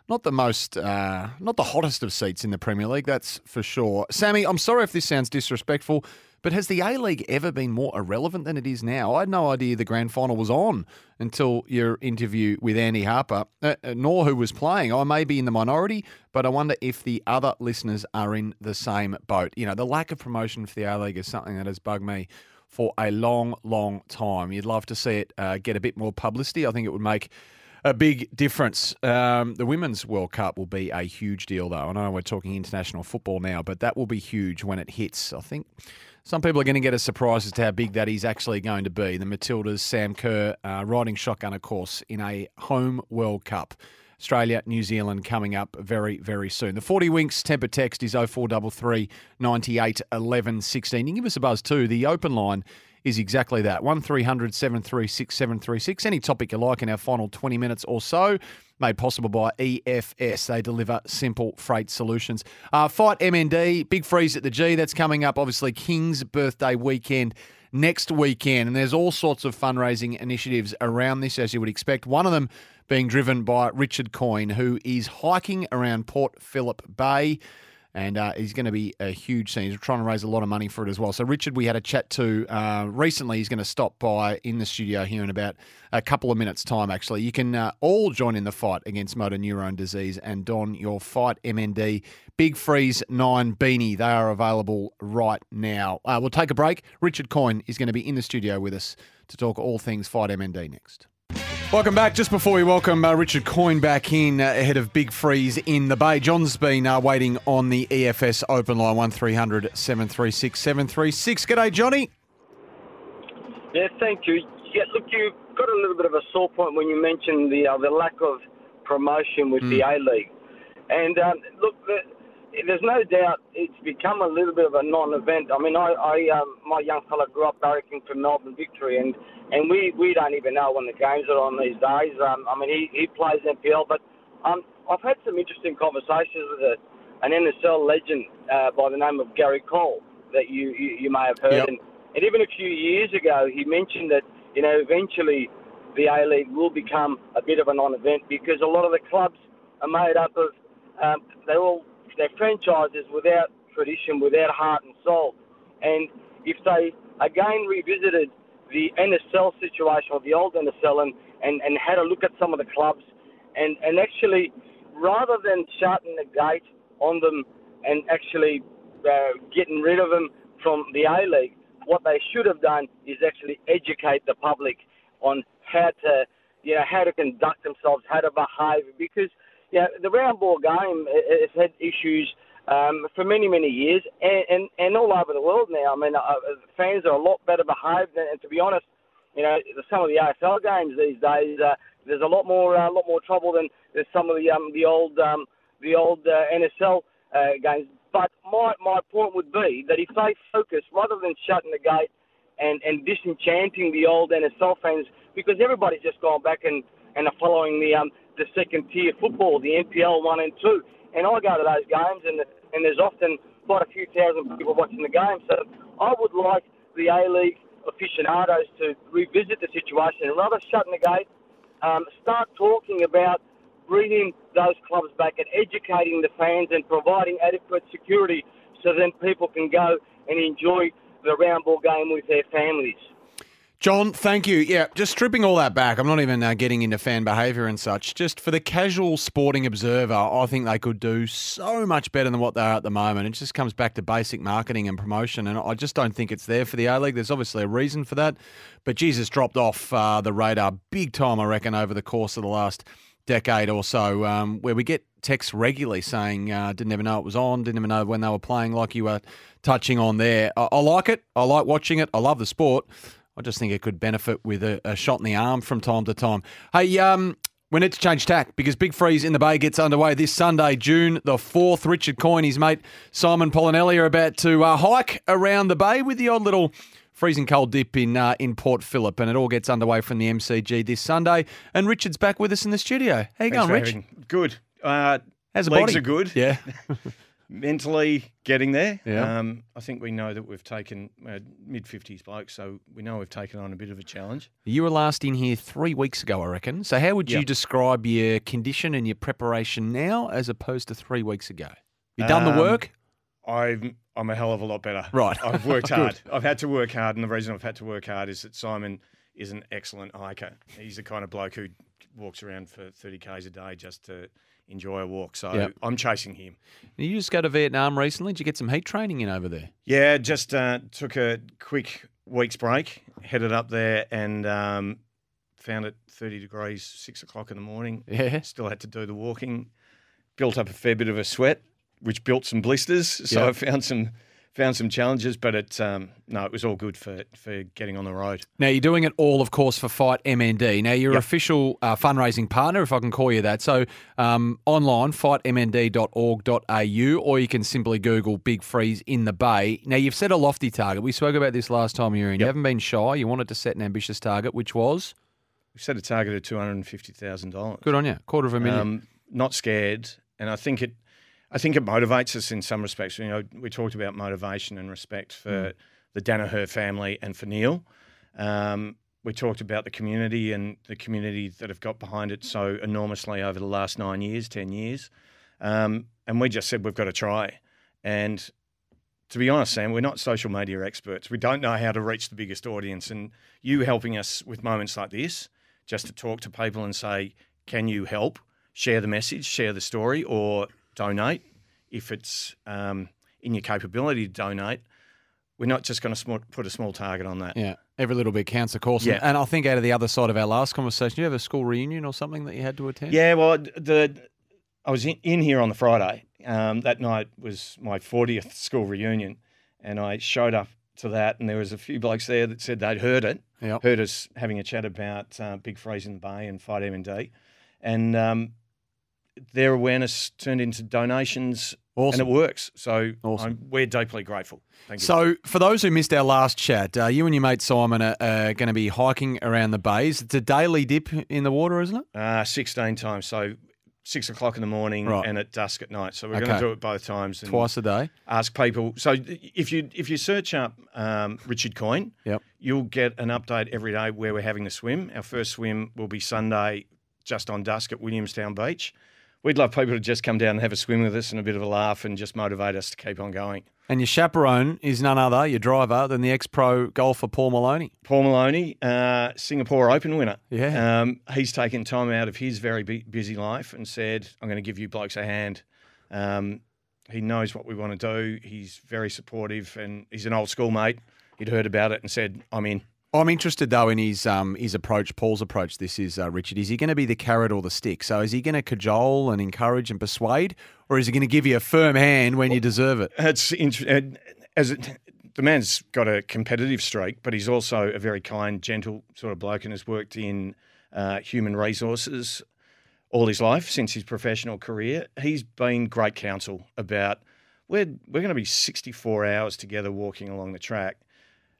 B: Not the most, uh, not the hottest of seats in the Premier League, that's for sure. Sammy, I'm sorry if this sounds disrespectful, but has the A League ever been more irrelevant than it is now? I had no idea the grand final was on until your interview with Andy Harper, uh, uh, nor who was playing. I may be in the minority, but I wonder if the other listeners are in the same boat. You know, the lack of promotion for the A League is something that has bugged me for a long, long time. You'd love to see it uh, get a bit more publicity. I think it would make a big difference. Um, the Women's World Cup will be a huge deal, though. I know we're talking international football now, but that will be huge when it hits. I think some people are going to get a surprise as to how big that is actually going to be. The Matildas, Sam Kerr, uh, riding shotgun, of course, in a home World Cup. Australia, New Zealand coming up very, very soon. The 40 Winks temper text is 0433 98 11 16. You can give us a buzz too. The open line is exactly that 1300 736 736. Any topic you like in our final 20 minutes or so made possible by EFS. They deliver simple freight solutions. Uh, Fight MND, big freeze at the G. That's coming up, obviously, King's birthday weekend next weekend. And there's all sorts of fundraising initiatives around this, as you would expect. One of them being driven by Richard Coyne, who is hiking around Port Phillip Bay and uh, he's going to be a huge scene. He's trying to raise a lot of money for it as well. So Richard, we had a chat to uh, recently. He's going to stop by in the studio here in about a couple of minutes' time. Actually, you can uh, all join in the fight against motor neurone disease and don your Fight MND Big Freeze Nine beanie. They are available right now. Uh, we'll take a break. Richard Coyne is going to be in the studio with us to talk all things Fight MND next. Welcome back. Just before we welcome uh, Richard Coyne back in uh, ahead of Big Freeze in the Bay, John's been uh, waiting on the EFS open line 1300 736 736. G'day, Johnny.
M: Yeah, thank you. Yeah, look, you got a little bit of a sore point when you mentioned the uh, the lack of promotion with the A League, and um, look, the, there's no doubt it's become a little bit of a non-event. I mean, I, I um, my young fella grew up barracking for Melbourne Victory, and and we, we don't even know when the games are on these days. Um, I mean, he, he plays NPL, but um, I've had some interesting conversations with a, an NSL legend uh, by the name of Gary Cole that you, you, you may have heard.
B: Yep.
M: And, and even a few years ago, he mentioned that, you know, eventually the A League will become a bit of a non event because a lot of the clubs are made up of, um, they're all, they're franchises without tradition, without heart and soul. And if they again revisited the NSL situation or the old NSL and, and, and had a look at some of the clubs and, and actually, rather than shutting the gate on them and actually uh, getting rid of them from the A League, what they should have done is actually educate the public on how to, you know, how to conduct themselves, how to behave, because know, the round ball game has had issues um, for many, many years, and, and, and all over the world now. I mean, uh, fans are a lot better behaved, and, and to be honest, you know, some of the AFL games these days, uh, there's a lot more, a uh, lot more trouble than there's some of the um, the old, um, the old uh, NSL uh, games. But my my point would be that if they focus rather than shutting the gate and and disenchanting the old NSL fans, because everybody's just gone back and and are following the um the second tier football, the NPL one and two. And I go to those games, and and there's often quite a few thousand people watching the game. So I would like the A League aficionados to revisit the situation and rather shutting the gate, um, start talking about bringing those clubs back and educating the fans and providing adequate security so then people can go and enjoy the round ball game with their families.
B: John, thank you. Yeah, just stripping all that back, I'm not even uh, getting into fan behaviour and such. Just for the casual sporting observer, I think they could do so much better than what they are at the moment. It just comes back to basic marketing and promotion, and I just don't think it's there for the A League. There's obviously a reason for that, but Jesus dropped off uh, the radar big time, I reckon, over the course of the last decade or so, um, where we get texts regularly saying, uh, didn't even know it was on, didn't even know when they were playing, like you were touching on there. I, I like it. I like watching it. I love the sport. I just think it could benefit with a, a shot in the arm from time to time. Hey, um, we need to change tack because Big Freeze in the Bay gets underway this Sunday, June the 4th. Richard Coyne, his mate Simon Polinelli are about to uh, hike around the bay with the odd little freezing cold dip in uh, in Port Phillip, and it all gets underway from the MCG this Sunday. And Richard's back with us in the studio. How you
N: Thanks
B: going, Rich?
N: having- Good. Uh,
B: How's the
N: legs
B: body?
N: are good.
B: Yeah. (laughs)
N: Mentally getting there.
B: Yeah.
N: Um, I think we know that we've taken uh, mid 50s blokes, so we know we've taken on a bit of a challenge.
B: You were last in here three weeks ago, I reckon. So, how would you
N: Yep.
B: describe your condition and your preparation now as opposed to three weeks ago? You've done the
N: Um,
B: work?
N: I'm I'm a hell of a lot better.
B: Right.
N: I've worked (laughs) hard. I've had to work hard, and the reason I've had to work hard is that Simon is an excellent hiker. He's the kind of bloke who walks around for 30 k's a day just to enjoy a walk. So
B: Yep.
N: I'm chasing him.
B: You just go to Vietnam recently. Did you get some heat training in over there?
N: Yeah, just uh, took a quick week's break, headed up there, and um, found it 30 degrees, six o'clock in the morning.
B: Yeah.
N: Still had to do the walking. Built up a fair bit of a sweat, which built some blisters. So
B: Yeah.
N: I found some found some challenges, but it um, no, it was all good for for getting on the road.
B: Now, you're doing it all, of course, for Fight MND. Now, you're
N: Yep.
B: official uh, fundraising partner, if I can call you that. So, um, online, fightmnd.org.au, or you can simply Google Big Freeze in the Bay. Now, you've set a lofty target. We spoke about this last time you were in. You haven't been shy. You wanted to set an ambitious target, which was
N: We set a target of two hundred and fifty thousand dollars.
B: good on you, quarter of a million.
N: Um, not scared, and I think it. I think it motivates us in some respects. You know, we talked about motivation and respect for
B: Mm.
N: the Daniher family and for Neil. Um, we talked about the community and the community that have got behind it so enormously over the last nine years, ten years, um, and we just said we've got to try. And to be honest, Sam, we're not social media experts. We don't know how to reach the biggest audience. And you helping us with moments like this, just to talk to people and say, can you help? Share the message, share the story, or donate if it's um, in your capability to donate. We're not just going to put a small target on that.
B: Yeah, every little bit counts, of course.
N: Yeah.
B: And I think out of the other side of our last conversation, you have a school reunion or something that you had to attend?
N: Yeah, well, the I was in, in here on the Friday. Um, that night was my 40th school reunion, and I showed up to that, and there was a few blokes there that said they'd heard it,
B: Yep.
N: heard us having a chat about uh, Big Freeze in the Bay and Fight MND, and um, their awareness turned into donations,
B: Awesome.
N: and it works. So I'm, we're deeply grateful. Thank you.
B: So, for those who missed our last chat, uh, you and your mate Simon are uh, going to be hiking around the bays. It's a daily dip in the water, isn't it?
N: Uh, 16 times. So six o'clock in the morning
B: Right.
N: and at dusk at night. So we're going to do it both times. And
B: Twice a day.
N: Ask people. So if you if you search up um, Richard Coyne,
B: Yep.
N: you'll get an update every day where we're having the swim. Our first swim will be Sunday, just on dusk at Williamstown Beach. We'd love people to just come down and have a swim with us and a bit of a laugh and just motivate us to keep on going.
B: And your chaperone is none other, your driver, than the ex pro golfer Paul Maloney.
N: Paul Maloney, uh, Singapore Open winner.
B: Yeah.
N: Um, he's taken time out of his very bu- busy life and said, I'm going to give you blokes a hand. Um, he knows what we want to do. He's very supportive and he's an old school mate. He'd heard about it and said, I'm in.
B: I'm interested though in his um, his approach, Paul's approach. This is uh, Richard. Is he going to be the carrot or the stick? So is he going to cajole and encourage and persuade, or is he going to give you a firm hand when you deserve it?
N: It's int- uh, as it, the man's got a competitive streak, but he's also a very kind, gentle sort of bloke and has worked in uh, human resources all his life since his professional career. He's been great counsel about we're we're going to be 64 hours together walking along the track.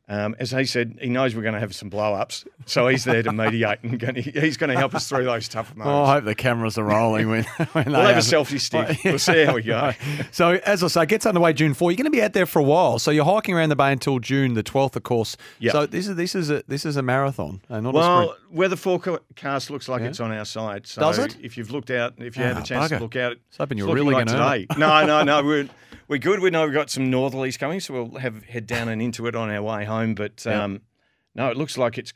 N: Um, as he said, he knows we're going to have some blow ups, so he's there to mediate and gonna, he's going to help us through those tough moments.
B: Oh, I hope the cameras are rolling when, (laughs) when
N: We'll
B: they
N: have a selfie stick. We'll see how we go. (laughs)
B: So, as I say, it gets underway June 4. You're going to be out there for a while. So, you're hiking around the bay until June the 12th, of course.
N: Yep.
B: So, this is this is a this is a marathon, uh, not a
N: Well, weather forecast looks like
B: Yeah.
N: it's on our side. So
B: Does it?
N: If you've looked out, if you had
B: Ah,
N: a chance
B: bugger.
N: to look out,
B: I was hoping you
N: it's
B: were
N: looking
B: really
N: like today.
B: it.
N: no, no, no. We're we're good. We know we've got some northerlies coming, so we'll have head down and into it on our way home. But
B: Yeah.
N: um, no, it looks like it's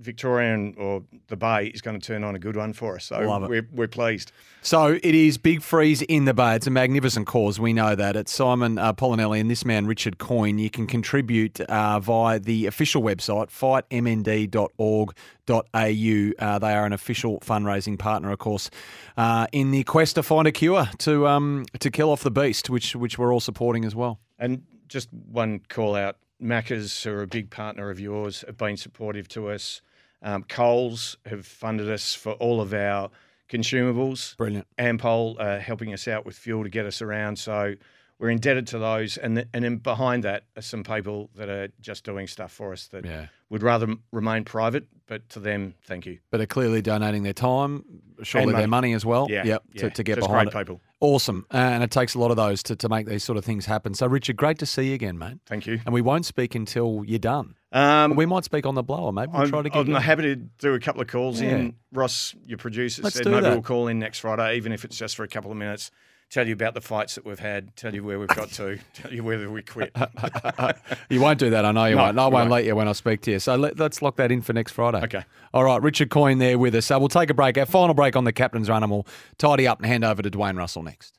N: Victorian or the Bay is going to turn on a good one for us. So
B: Love it.
N: we're we're pleased.
B: So it is Big Freeze in the Bay. It's a magnificent cause. We know that. It's Simon uh, Polinelli and this man, Richard Coyne. You can contribute uh, via the official website, fightmnd.org.au. Uh, they are an official fundraising partner, of course, uh, in the quest to find a cure to um, to kill off the beast, which which we're all supporting as well.
N: And just one call out Macca's, who are a big partner of yours, have been supportive to us. Um, Coles have funded us for all of our consumables.
B: Brilliant.
N: Ampol uh, helping us out with fuel to get us around. So we're indebted to those. And, and then behind that are some people that are just doing stuff for us that
B: Yeah.
N: would rather remain private. But to them, thank you.
B: But are clearly donating their time, surely
N: And
B: their
N: money.
B: money as well.
N: Yeah,
B: Yep.
N: yeah.
B: To, to get
N: Just
B: behind
N: great
B: it.
N: people.
B: Awesome. Uh, and it takes a lot of those to, to make these sort of things happen. So, Richard, great to see you again, mate.
N: Thank you.
B: And we won't speak until you're done.
N: Um,
B: we might speak on the blower. Maybe we'll
N: I'm,
B: try to get
N: I'm happy to do a couple of calls
B: Yeah.
N: in. Ross, your producer,
B: Let's
N: said maybe
B: that.
N: we'll call in next Friday, even if it's just for a couple of minutes. Tell you about the fights that we've had. Tell you where we've got to. (laughs) Tell you whether we quit. (laughs)
B: You won't do that. I know you
N: No,
B: won't. I won't
N: won't.
B: let you when I speak to you. So let, let's lock that in for next Friday.
N: Okay.
B: All right. Richard Coyne there with us. So we'll take a break. Our final break on the captain's run, and we'll tidy up and hand over to Dwayne Russell next.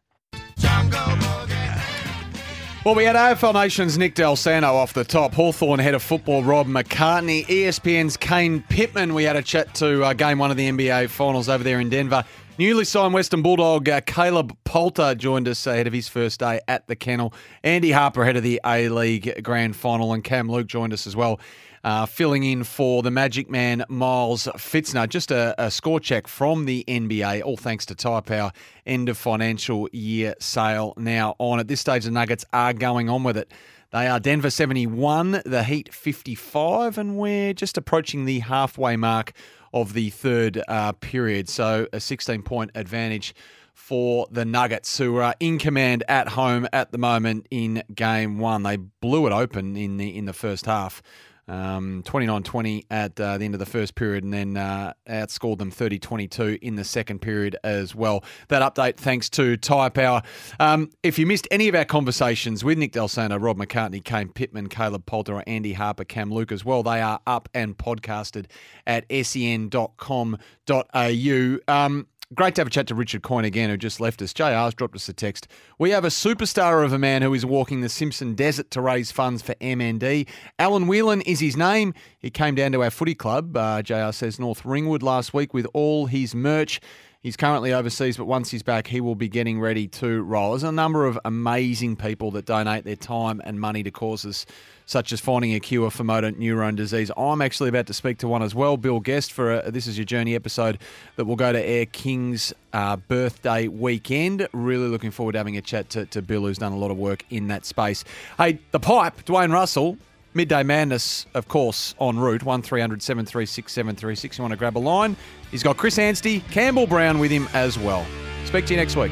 B: Well, we had AFL Nation's Nick Dal Santo off the top. Hawthorn head of football Rob McCartney. ESPN's Kane Pitman. We had a chat to uh, game one of the NBA Finals over there in Denver. Newly signed Western Bulldog uh, Caleb Poulter joined us ahead of his first day at the kennel. Andy Harper ahead of the A League Grand Final, and Cam Luke joined us as well. Uh, filling in for the Magic Man Miles Fitzner. Just a, a score check from the NBA, all thanks to Tyre Power. End of financial year sale now on. At this stage, the Nuggets are going on with it. They are Denver 71, the Heat 55, and we're just approaching the halfway mark of the third uh, period. So a 16 point advantage for the Nuggets, who are in command at home at the moment in game one. They blew it open in the in the first half. Um, 29-20 at uh, the end of the first period and then uh, outscored them 30-22 in the second period as well. That update thanks to Tyre Power. Um, if you missed any of our conversations with Nick Dal Santo, Rob McCartney, Kane Pitman, Caleb Poulter, or Andy Harper, Cam Luke as well, they are up and podcasted at sen.com.au. Um, Great to have a chat to Richard Coyne again, who just left us. JR's dropped us a text. We have a superstar of a man who is walking the Simpson Desert to raise funds for MND. Alan Whelan is his name. He came down to our footy club, uh, JR says, North Ringwood last week with all his merch. He's currently overseas, but once he's back, he will be getting ready to roll. There's a number of amazing people that donate their time and money to causes such as finding a cure for motor neurone disease. I'm actually about to speak to one as well, Bill Guest, for a, This Is Your Journey episode that will go to Air King's uh, birthday weekend. Really looking forward to having a chat to, to Bill, who's done a lot of work in that space. Hey, the pipe, Dwayne Russell, Midday Madness, of course, en route, 1300 736 736. You want to grab a line? He's got Chris Anstey, Campbell Brown with him as well. Speak to you next week.